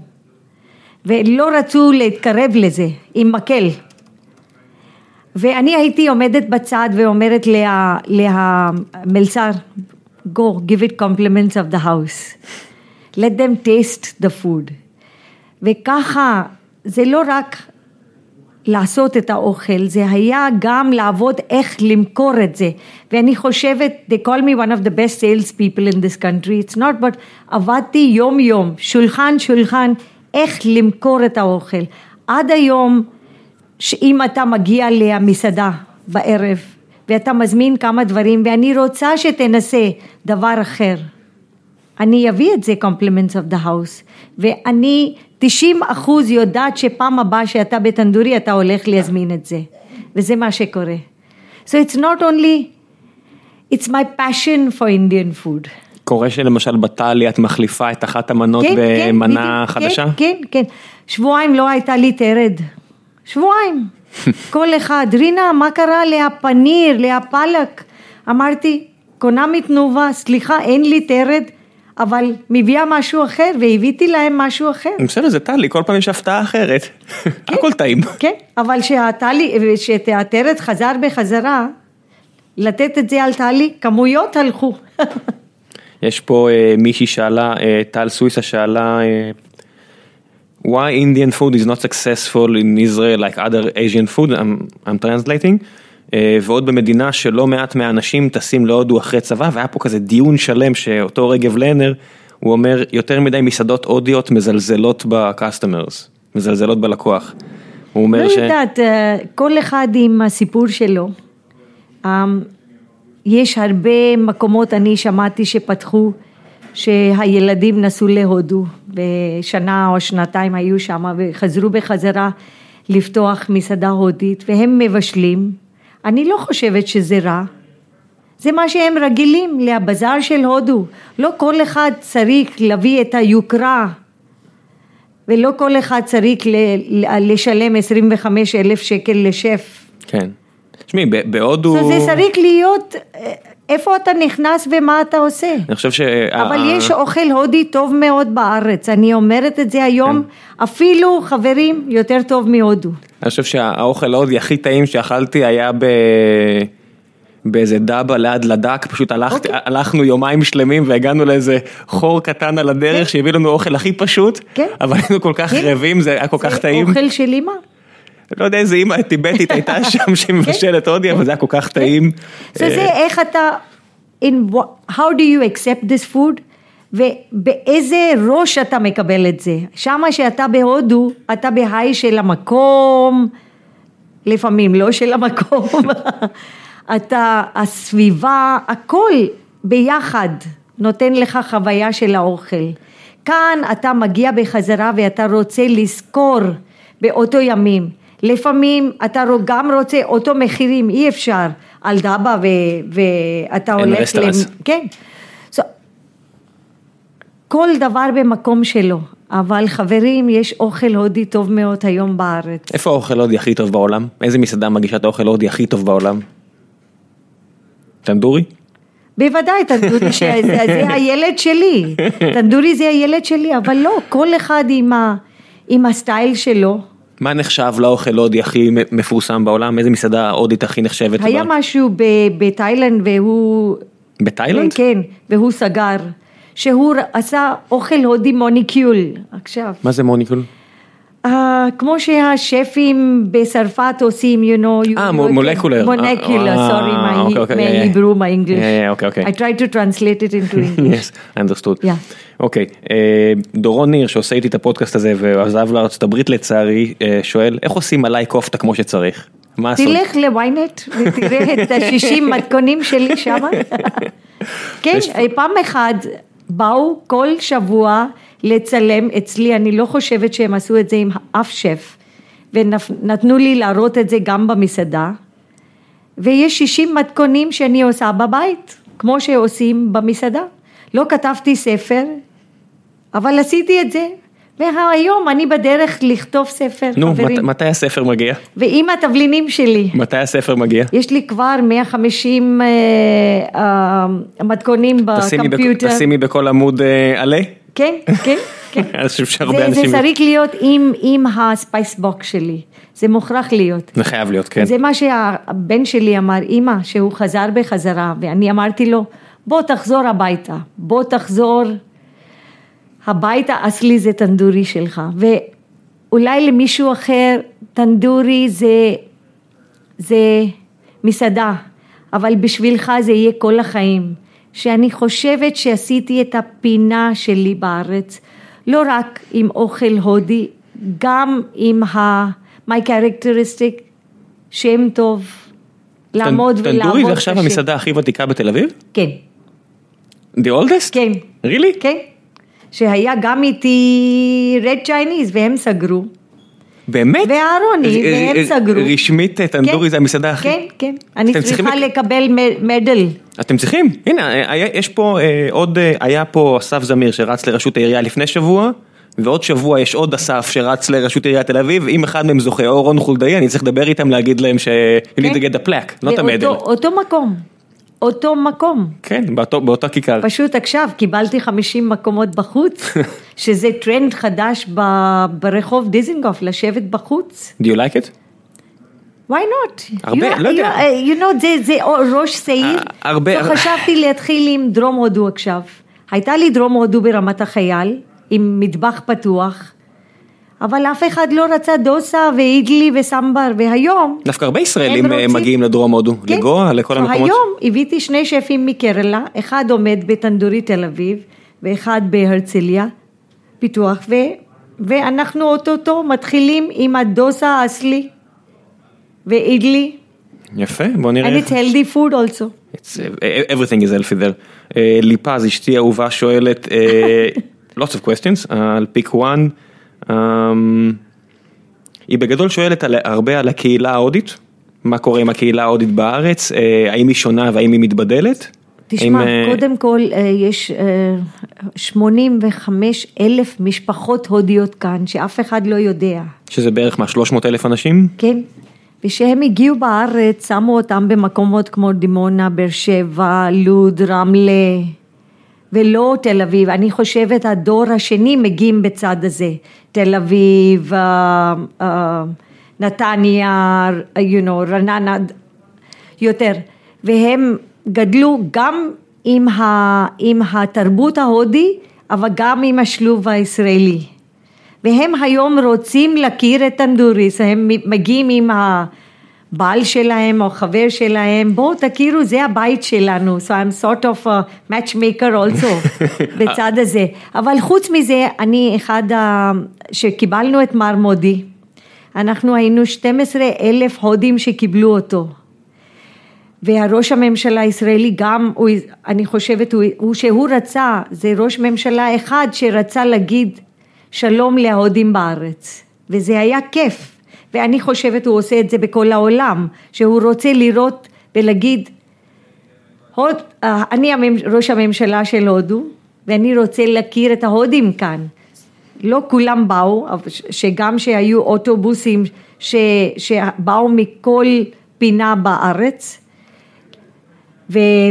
ולא רצו להתקרב לזה עם מקל. ואני הייתי עומדת בצד ואומרת לה, להמלצר, go give it compliments of the house, let them taste the food. וככה זה לא רק לעשות את האוכל, זה היה גם לעבוד איך למכור את זה. ואני חושבת, they call me one of the best sales people in this country, it's not but עבדתי יום יום, שולחן שולחן, איך למכור את האוכל. עד היום, שאם אתה מגיע למסעדה בערב, ואתה מזמין כמה דברים, ואני רוצה שתנסה דבר אחר. אני אביא את זה compliments of the house, ואני 90 אחוז יודעת שפעם הבאה שאתה בטנדורי אתה הולך להזמין את זה, וזה מה שקורה. So it's not only, it's my passion for Indian food. קורה שלמשל בטלי את מחליפה את אחת המנות כן, במנה כן, חדשה? כן, כן, כן. שבועיים לא הייתה לי תרד. שבועיים. כל אחד, רינה, מה קרה להפניר, להפלק? אמרתי, קונה מתנובה, סליחה, אין לי תרד. אבל מביאה משהו אחר והבאתי להם משהו אחר. בסדר זה טלי, כל פעם יש הפתעה אחרת, כן, הכל טעים. כן, אבל שהטלי, שהטרת חזר בחזרה, לתת את זה על טלי, כמויות הלכו. יש פה uh, מישהי שאלה, uh, טל סוויסה שאלה, uh, why Indian food is not successful in Israel like other Asian food, I'm, I'm translating. אה, ועוד במדינה שלא מעט מהאנשים טסים להודו אחרי צבא והיה פה כזה דיון שלם שאותו רגב לנר, הוא אומר יותר מדי מסעדות הודיות מזלזלות ב customers, מזלזלות בלקוח. הוא אומר לא ש... לא יודעת, אה, כל אחד עם הסיפור שלו. אמ, יש הרבה מקומות, אני שמעתי שפתחו, שהילדים נסעו להודו, ושנה או שנתיים היו שם וחזרו בחזרה לפתוח מסעדה הודית, והם מבשלים. אני לא חושבת שזה רע. זה מה שהם רגילים לבזאר של הודו. לא כל אחד צריך להביא את היוקרה ולא כל אחד צריך לשלם 25 אלף שקל לשף. כן. תשמעי, בהודו... זה צריך להיות איפה אתה נכנס ומה אתה עושה. אני חושב ש... אבל יש אוכל הודי טוב מאוד בארץ, אני אומרת את זה היום, כן. אפילו חברים יותר טוב מהודו. אני חושב שהאוכל ההודי הכי טעים שאכלתי היה ב... באיזה דאבה ליד לדק, פשוט הלכת, okay. אוקיי. הלכנו יומיים שלמים והגענו לאיזה חור קטן על הדרך okay. כן. שהביא לנו אוכל הכי פשוט, okay. כן. אבל היינו כל כך okay. רעבים, זה היה כל כך טעים. זה אוכל של אימא? לא יודע איזה אימא טיבטית הייתה שם שמבשלת הודי, אבל זה היה כל כך טעים. So זה איך אתה, how do you accept this food, ובאיזה ראש אתה מקבל את זה. שמה שאתה בהודו, אתה בהיי של המקום, לפעמים לא של המקום, אתה, הסביבה, הכל ביחד נותן לך חוויה של האוכל. כאן אתה מגיע בחזרה ואתה רוצה לזכור באותו ימים. לפעמים אתה גם רוצה אותו מחירים, אי אפשר על דבא ואתה אין הולך... רסטרס. כן. So, כל דבר במקום שלו, אבל חברים, יש אוכל הודי טוב מאוד היום בארץ. איפה האוכל הודי הכי טוב בעולם? איזה מסעדה מגישה את האוכל הודי הכי טוב בעולם? טנדורי? בוודאי, טנדורי שזה זה הילד שלי, טנדורי זה הילד שלי, אבל לא, כל אחד עם, ה, עם הסטייל שלו. מה נחשב לאוכל הודי הכי מפורסם בעולם? איזה מסעדה הודית הכי נחשבת? היה בה? משהו ב- בתאילנד והוא... בתאילנד? כן, והוא סגר, שהוא עשה אוכל הודי מוניקיול עכשיו. מה זה מוניקול? Uh, כמו שהשפים בצרפת עושים, you know, you- אה, מו- מולקולר. מולקולר, אה, sorry, my, אוקיי, אוקיי, my yeah. Hebrew, my English. Yeah, yeah, אוקיי, אוקיי. I tried to translate it into English. yes, understood. Yeah. אוקיי, אה, דורון ניר שעושה איתי את הפודקאסט הזה ועזב לארצות הברית לצערי, אה, שואל איך עושים עליי כופתה כמו שצריך? מה הסוד? תלך לוויינט ותראה את השישים מתכונים שלי שמה. כן, פעם אחת באו כל שבוע לצלם אצלי, אני לא חושבת שהם עשו את זה עם אף שף, ונתנו לי להראות את זה גם במסעדה, ויש שישים מתכונים שאני עושה בבית, כמו שעושים במסעדה. לא כתבתי ספר, אבל עשיתי את זה, והיום אני בדרך לכתוב ספר, נו, חברים. מת- מתי הספר מגיע? ועם התבלינים שלי. מתי הספר מגיע? יש לי כבר 150 אה, אה, מתכונים ב computer. תשימי בכל עמוד אה, עלה? כן, כן, כן. אני חושב שהרבה זה, זה אנשים... צריך להיות עם, עם ה spice box שלי, זה מוכרח להיות. זה חייב להיות, כן. זה מה שהבן שלי אמר, אימא, שהוא חזר בחזרה, ואני אמרתי לו, בוא תחזור הביתה, בוא תחזור הביתה, אצלי זה טנדורי שלך, ואולי למישהו אחר טנדורי זה, זה מסעדה, אבל בשבילך זה יהיה כל החיים, שאני חושבת שעשיתי את הפינה שלי בארץ, לא רק עם אוכל הודי, גם עם ה... my characteristic, שם טוב, לעמוד ולעבוד טנדורי זה עכשיו קשה. המסעדה הכי ותיקה בתל אביב? כן, The oldest? כן, really? כן. שהיה גם איתי רד צ'ייניז והם סגרו. באמת? ואהרוני, ר- והם ר- סגרו. רשמית אה, טנדורי כן, זה המסעדה הכי... כן, כן. אני צריכה לק- לקבל מדל. אתם צריכים, הנה, היה, יש פה אה, עוד, אה, היה פה אסף זמיר שרץ לראשות העירייה לפני שבוע, ועוד שבוע יש עוד אסף שרץ לראשות עיריית תל אביב, אם אחד מהם זוכה, או רון חולדאי, אני צריך לדבר איתם, להגיד להם ש... you need to get the plaque, a באותו- medal. אותו מקום. אותו מקום. כן, באותו, באותה כיכר. פשוט עכשיו קיבלתי 50 מקומות בחוץ, שזה טרנד חדש ב- ברחוב דיזינגוף, לשבת בחוץ. Do you like it? why not? הרבה, you, לא יודע. You, you know, זה, זה ראש העיר. אה, הרבה- לא חשבתי להתחיל עם דרום הודו עכשיו. הייתה לי דרום הודו ברמת החייל, עם מטבח פתוח, אבל אף אחד לא רצה דוסה ואידלי וסמבר, והיום... דווקא הרבה ישראלים אה, רוצים- מגיעים לדרום הודו, כן. לגואה, לכל המקומות. היום הבאתי שני שפים מקרלה, אחד עומד בטנדורי תל אביב, ואחד בהרצליה, פיתוח, ו, ואנחנו אוטוטו מתחילים עם הדוסה האסלי, ואידלי, יפה, בוא נראה. and it's healthy food also. It's, uh, everything is healthy there. Uh, ליפז, אשתי האהובה שואלת, uh, lots of questions, uh, על פיק וואן. Um, היא בגדול שואלת על, הרבה על הקהילה ההודית, מה קורה עם הקהילה ההודית בארץ, uh, האם היא שונה והאם היא מתבדלת? תשמע, האם, אה, קודם כל אה, יש אה, 85 אלף משפחות הודיות כאן, שאף אחד לא יודע. שזה בערך מה, 300 אלף אנשים? כן, וכשהם הגיעו בארץ, שמו אותם במקומות כמו דימונה, באר שבע, לוד, רמלה, ולא תל אביב. אני חושבת הדור השני מגיעים בצד הזה. תל אביב, אה, אה, נתניה, you know, רעננה, יותר. והם גדלו גם עם, ה, עם התרבות ההודי, אבל גם עם השילוב הישראלי. והם היום רוצים להכיר את טנדוריס, הם מגיעים עם הבעל שלהם או חבר שלהם, בואו תכירו, זה הבית שלנו, so I'm sort of a matchmaker also בצד הזה, אבל חוץ מזה, אני אחד, ה... שקיבלנו את מר מודי, אנחנו היינו 12 אלף הודים שקיבלו אותו. והראש הממשלה הישראלי גם, הוא, אני חושבת, הוא, הוא שהוא רצה, זה ראש ממשלה אחד שרצה להגיד שלום להודים בארץ, וזה היה כיף, ואני חושבת הוא עושה את זה בכל העולם, שהוא רוצה לראות ולהגיד, הוד, אני ראש הממשלה של הודו, ואני רוצה להכיר את ההודים כאן. לא כולם באו, שגם שהיו אוטובוסים ש, שבאו מכל פינה בארץ,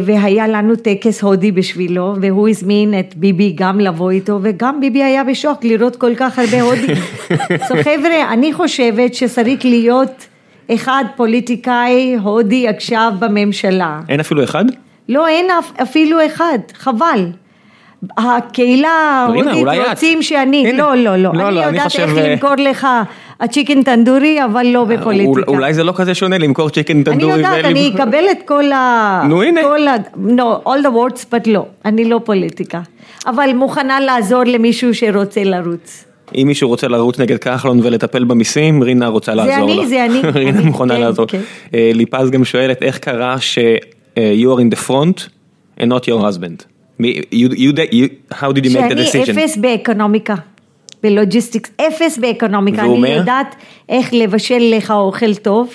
והיה לנו טקס הודי בשבילו, והוא הזמין את ביבי גם לבוא איתו, וגם ביבי היה בשוק לראות כל כך הרבה הודים. אז חבר'ה, אני חושבת שצריך להיות אחד פוליטיקאי הודי עכשיו בממשלה. אין אפילו אחד? לא, אין אפילו אחד, חבל. הקהילה ההודית רוצים שאני, לא, לא, לא, לא, אני לא, יודעת איך אה, למכור לך הצ'יקן טנדורי, אבל לא אה, בפוליטיקה. אולי זה לא כזה שונה למכור צ'יקן טנדורי. אני יודעת, אני אקבל את כל ה... נו הנה. no, all the words, but לא, אני לא פוליטיקה. אבל מוכנה לעזור למישהו שרוצה לרוץ. אם מישהו רוצה לרוץ נגד כחלון ולטפל במיסים, רינה רוצה לעזור לו. זה אני, זה אני. רינה מוכנה כן, לעזור. כן. אה, ליפז גם שואלת, איך קרה ש- you are in the front and not your husband? You, you, you, how did you make the decision? שאני אפס באקונומיקה, בלוג'יסטיקס, אפס באקונומיקה, אני יודעת איך לבשל לך אוכל טוב.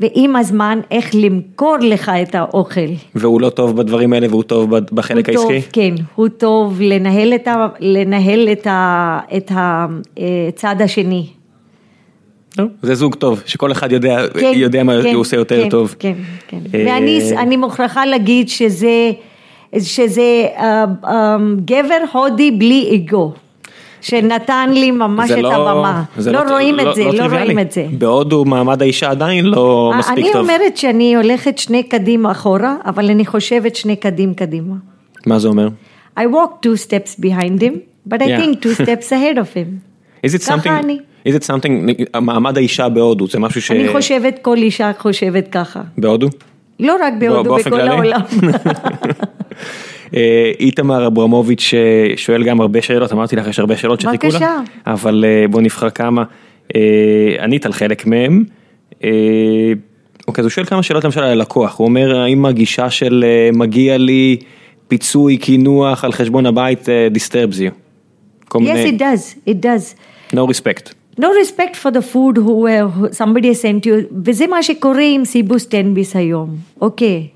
ועם הזמן איך למכור לך את האוכל. והוא לא טוב בדברים האלה והוא טוב בחלק העסקי? טוב, כן, הוא טוב לנהל את, ה, לנהל את, ה, את הצד השני. זה זוג טוב, שכל אחד יודע, כן, יודע מה כן, הוא עושה יותר כן, טוב. כן, כן, כן. ואני מוכרחה להגיד שזה... שזה um, גבר הודי בלי אגו. שנתן לי ממש את לא, הבמה. לא, לא רואים לא, את זה, לא, לא רואים את זה. בהודו מעמד האישה עדיין לא מספיק אני טוב. אני אומרת שאני הולכת שני קדים אחורה, אבל אני חושבת שני קדים קדימה. מה זה אומר? I walk two steps behind him, but I yeah. think two steps ahead of him. Is it something, אני. Is it something, מעמד האישה בהודו, זה משהו ש... אני חושבת, כל אישה חושבת ככה. בהודו? לא רק בהודו, בכל העולם. אה, איתמר אברמוביץ' אה, שואל גם הרבה שאלות, אמרתי לך יש הרבה שאלות שחיכו לה, אבל אה, בוא נבחר כמה, ענית על חלק מהם. אוקיי, אז הוא שואל כמה שאלות למשל על הלקוח, הוא אומר האם הגישה של מגיע לי פיצוי, קינוח על חשבון הבית disturbs you. Yes it does, it does. No respect. No respect for the food who, who somebody sent you, וזה מה שקורה עם סיבוס טנביס היום, אוקיי.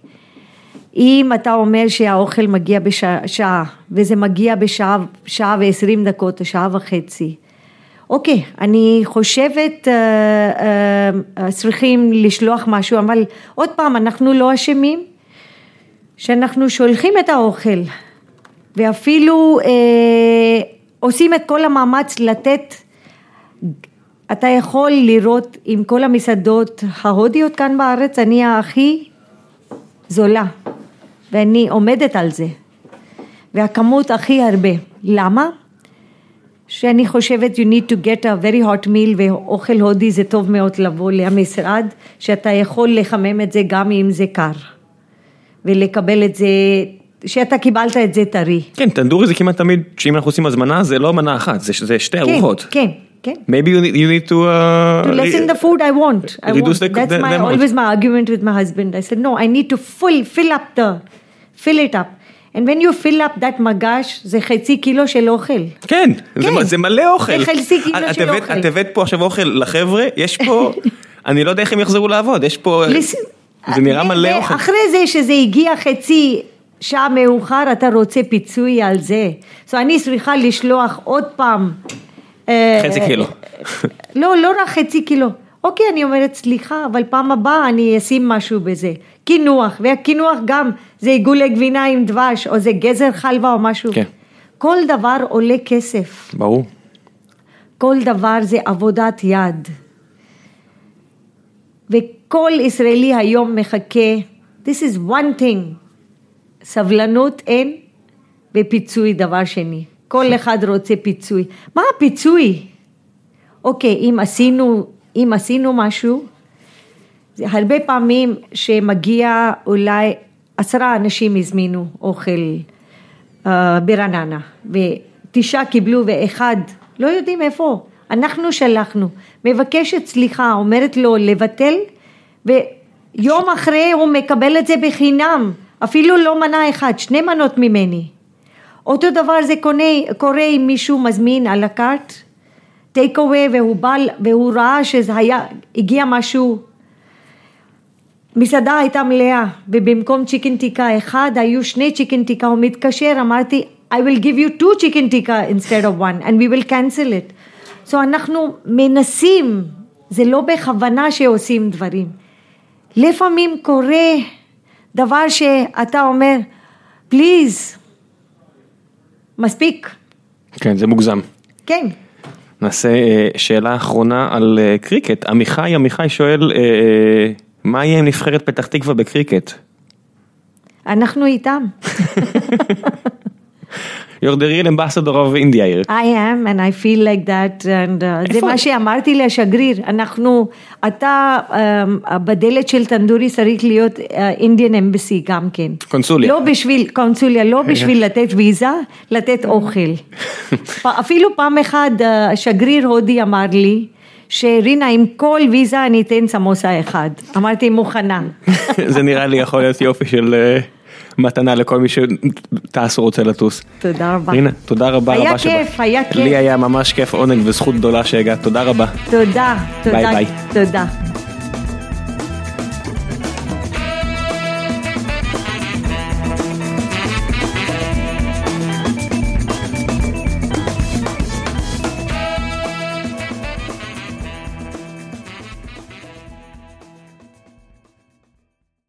אם אתה אומר שהאוכל מגיע בשעה, וזה מגיע בשעה, שעה ועשרים דקות, שעה וחצי, אוקיי, אני חושבת אה, אה, צריכים לשלוח משהו, אבל עוד פעם, אנחנו לא אשמים שאנחנו שולחים את האוכל, ואפילו אה, עושים את כל המאמץ לתת אתה יכול לראות עם כל המסעדות ההודיות כאן בארץ, אני הכי זולה, ואני עומדת על זה, והכמות הכי הרבה. למה? שאני חושבת you need to get a very hot meal ואוכל הודי זה טוב מאוד לבוא למשרד, שאתה יכול לחמם את זה גם אם זה קר, ולקבל את זה שאתה קיבלת את זה טרי. כן, טנדורי זה כמעט תמיד, שאם אנחנו עושים הזמנה זה לא מנה אחת, זה, זה שתי כן, ארוחות. כן, כן. Maybe you need, you need to... Uh, to lessen the food I want. I want. The, That's the, my, always my argument with my husband. I said, no, I need to full, fill up the, fill it up. And when you fill up that מגש, זה חצי קילו של אוכל. כן, כן. זה, זה מלא אוכל. זה חצי קילו את של אוכל. את הבאת פה עכשיו אוכל לחבר'ה, יש פה, אני לא יודע איך הם יחזרו לעבוד, יש פה, זה נראה מלא אוכל. אחרי זה שזה הגיע חצי שעה מאוחר, אתה רוצה פיצוי על זה. So אני צריכה לשלוח עוד פעם. אה, חצי קילו. לא, לא רק חצי קילו. אוקיי, אני אומרת, סליחה, אבל פעם הבאה אני אשים משהו בזה. קינוח, והקינוח גם זה עיגולי גבינה עם דבש, או זה גזר חלבה או משהו. כן. כל דבר עולה כסף. ברור. כל דבר זה עבודת יד. וכל ישראלי היום מחכה, this is one thing, סבלנות אין, ופיצוי דבר שני. כל אחד רוצה פיצוי. מה הפיצוי? אוקיי, אם עשינו, אם עשינו משהו, זה הרבה פעמים שמגיע אולי עשרה אנשים הזמינו אוכל uh, ברעננה, ותשעה קיבלו ואחד לא יודעים איפה, אנחנו שלחנו, מבקשת סליחה, אומרת לו לבטל, ויום אחרי הוא מקבל את זה בחינם, אפילו לא מנה אחת, שני מנות ממני. אותו דבר זה קונה, קורה אם מישהו מזמין על הקארט, טייק אווי והוא בא והוא ראה שזה היה, הגיע משהו, מסעדה הייתה מלאה ובמקום צ'יקן טיקה אחד היו שני צ'יקן טיקה, הוא מתקשר, אמרתי I will give you two chicken tikka instead of one and we will cancel it. So אנחנו מנסים, זה לא בכוונה שעושים דברים. לפעמים קורה דבר שאתה אומר, פליז, מספיק. כן, זה מוגזם. כן. נעשה אה, שאלה אחרונה על אה, קריקט. עמיחי, עמיחי שואל, אה, מה יהיה עם נבחרת פתח תקווה בקריקט? אנחנו איתם. You're the real ambassador of India here. I am and I feel like that and uh, זה מה שאמרתי לשגריר, אנחנו, אתה uh, בדלת של טנדורי צריך להיות אינדיאן uh, אמבסי גם כן. קונסוליה. לא בשביל, קונסוליה, לא בשביל לתת ויזה, לתת אוכל. אפילו פעם אחת שגריר הודי אמר לי, שרינה עם כל ויזה אני אתן סמוסה אחד, אמרתי מוכנה. זה נראה לי יכול להיות יופי של... מתנה לכל מי שטס או רוצה לטוס. תודה רבה. רינה, תודה רבה היה רבה כיף, שבא. היה כיף. לי היה ממש כיף, עונג וזכות גדולה שהגעת, תודה רבה. תודה, תודה. ביי ביי. תודה.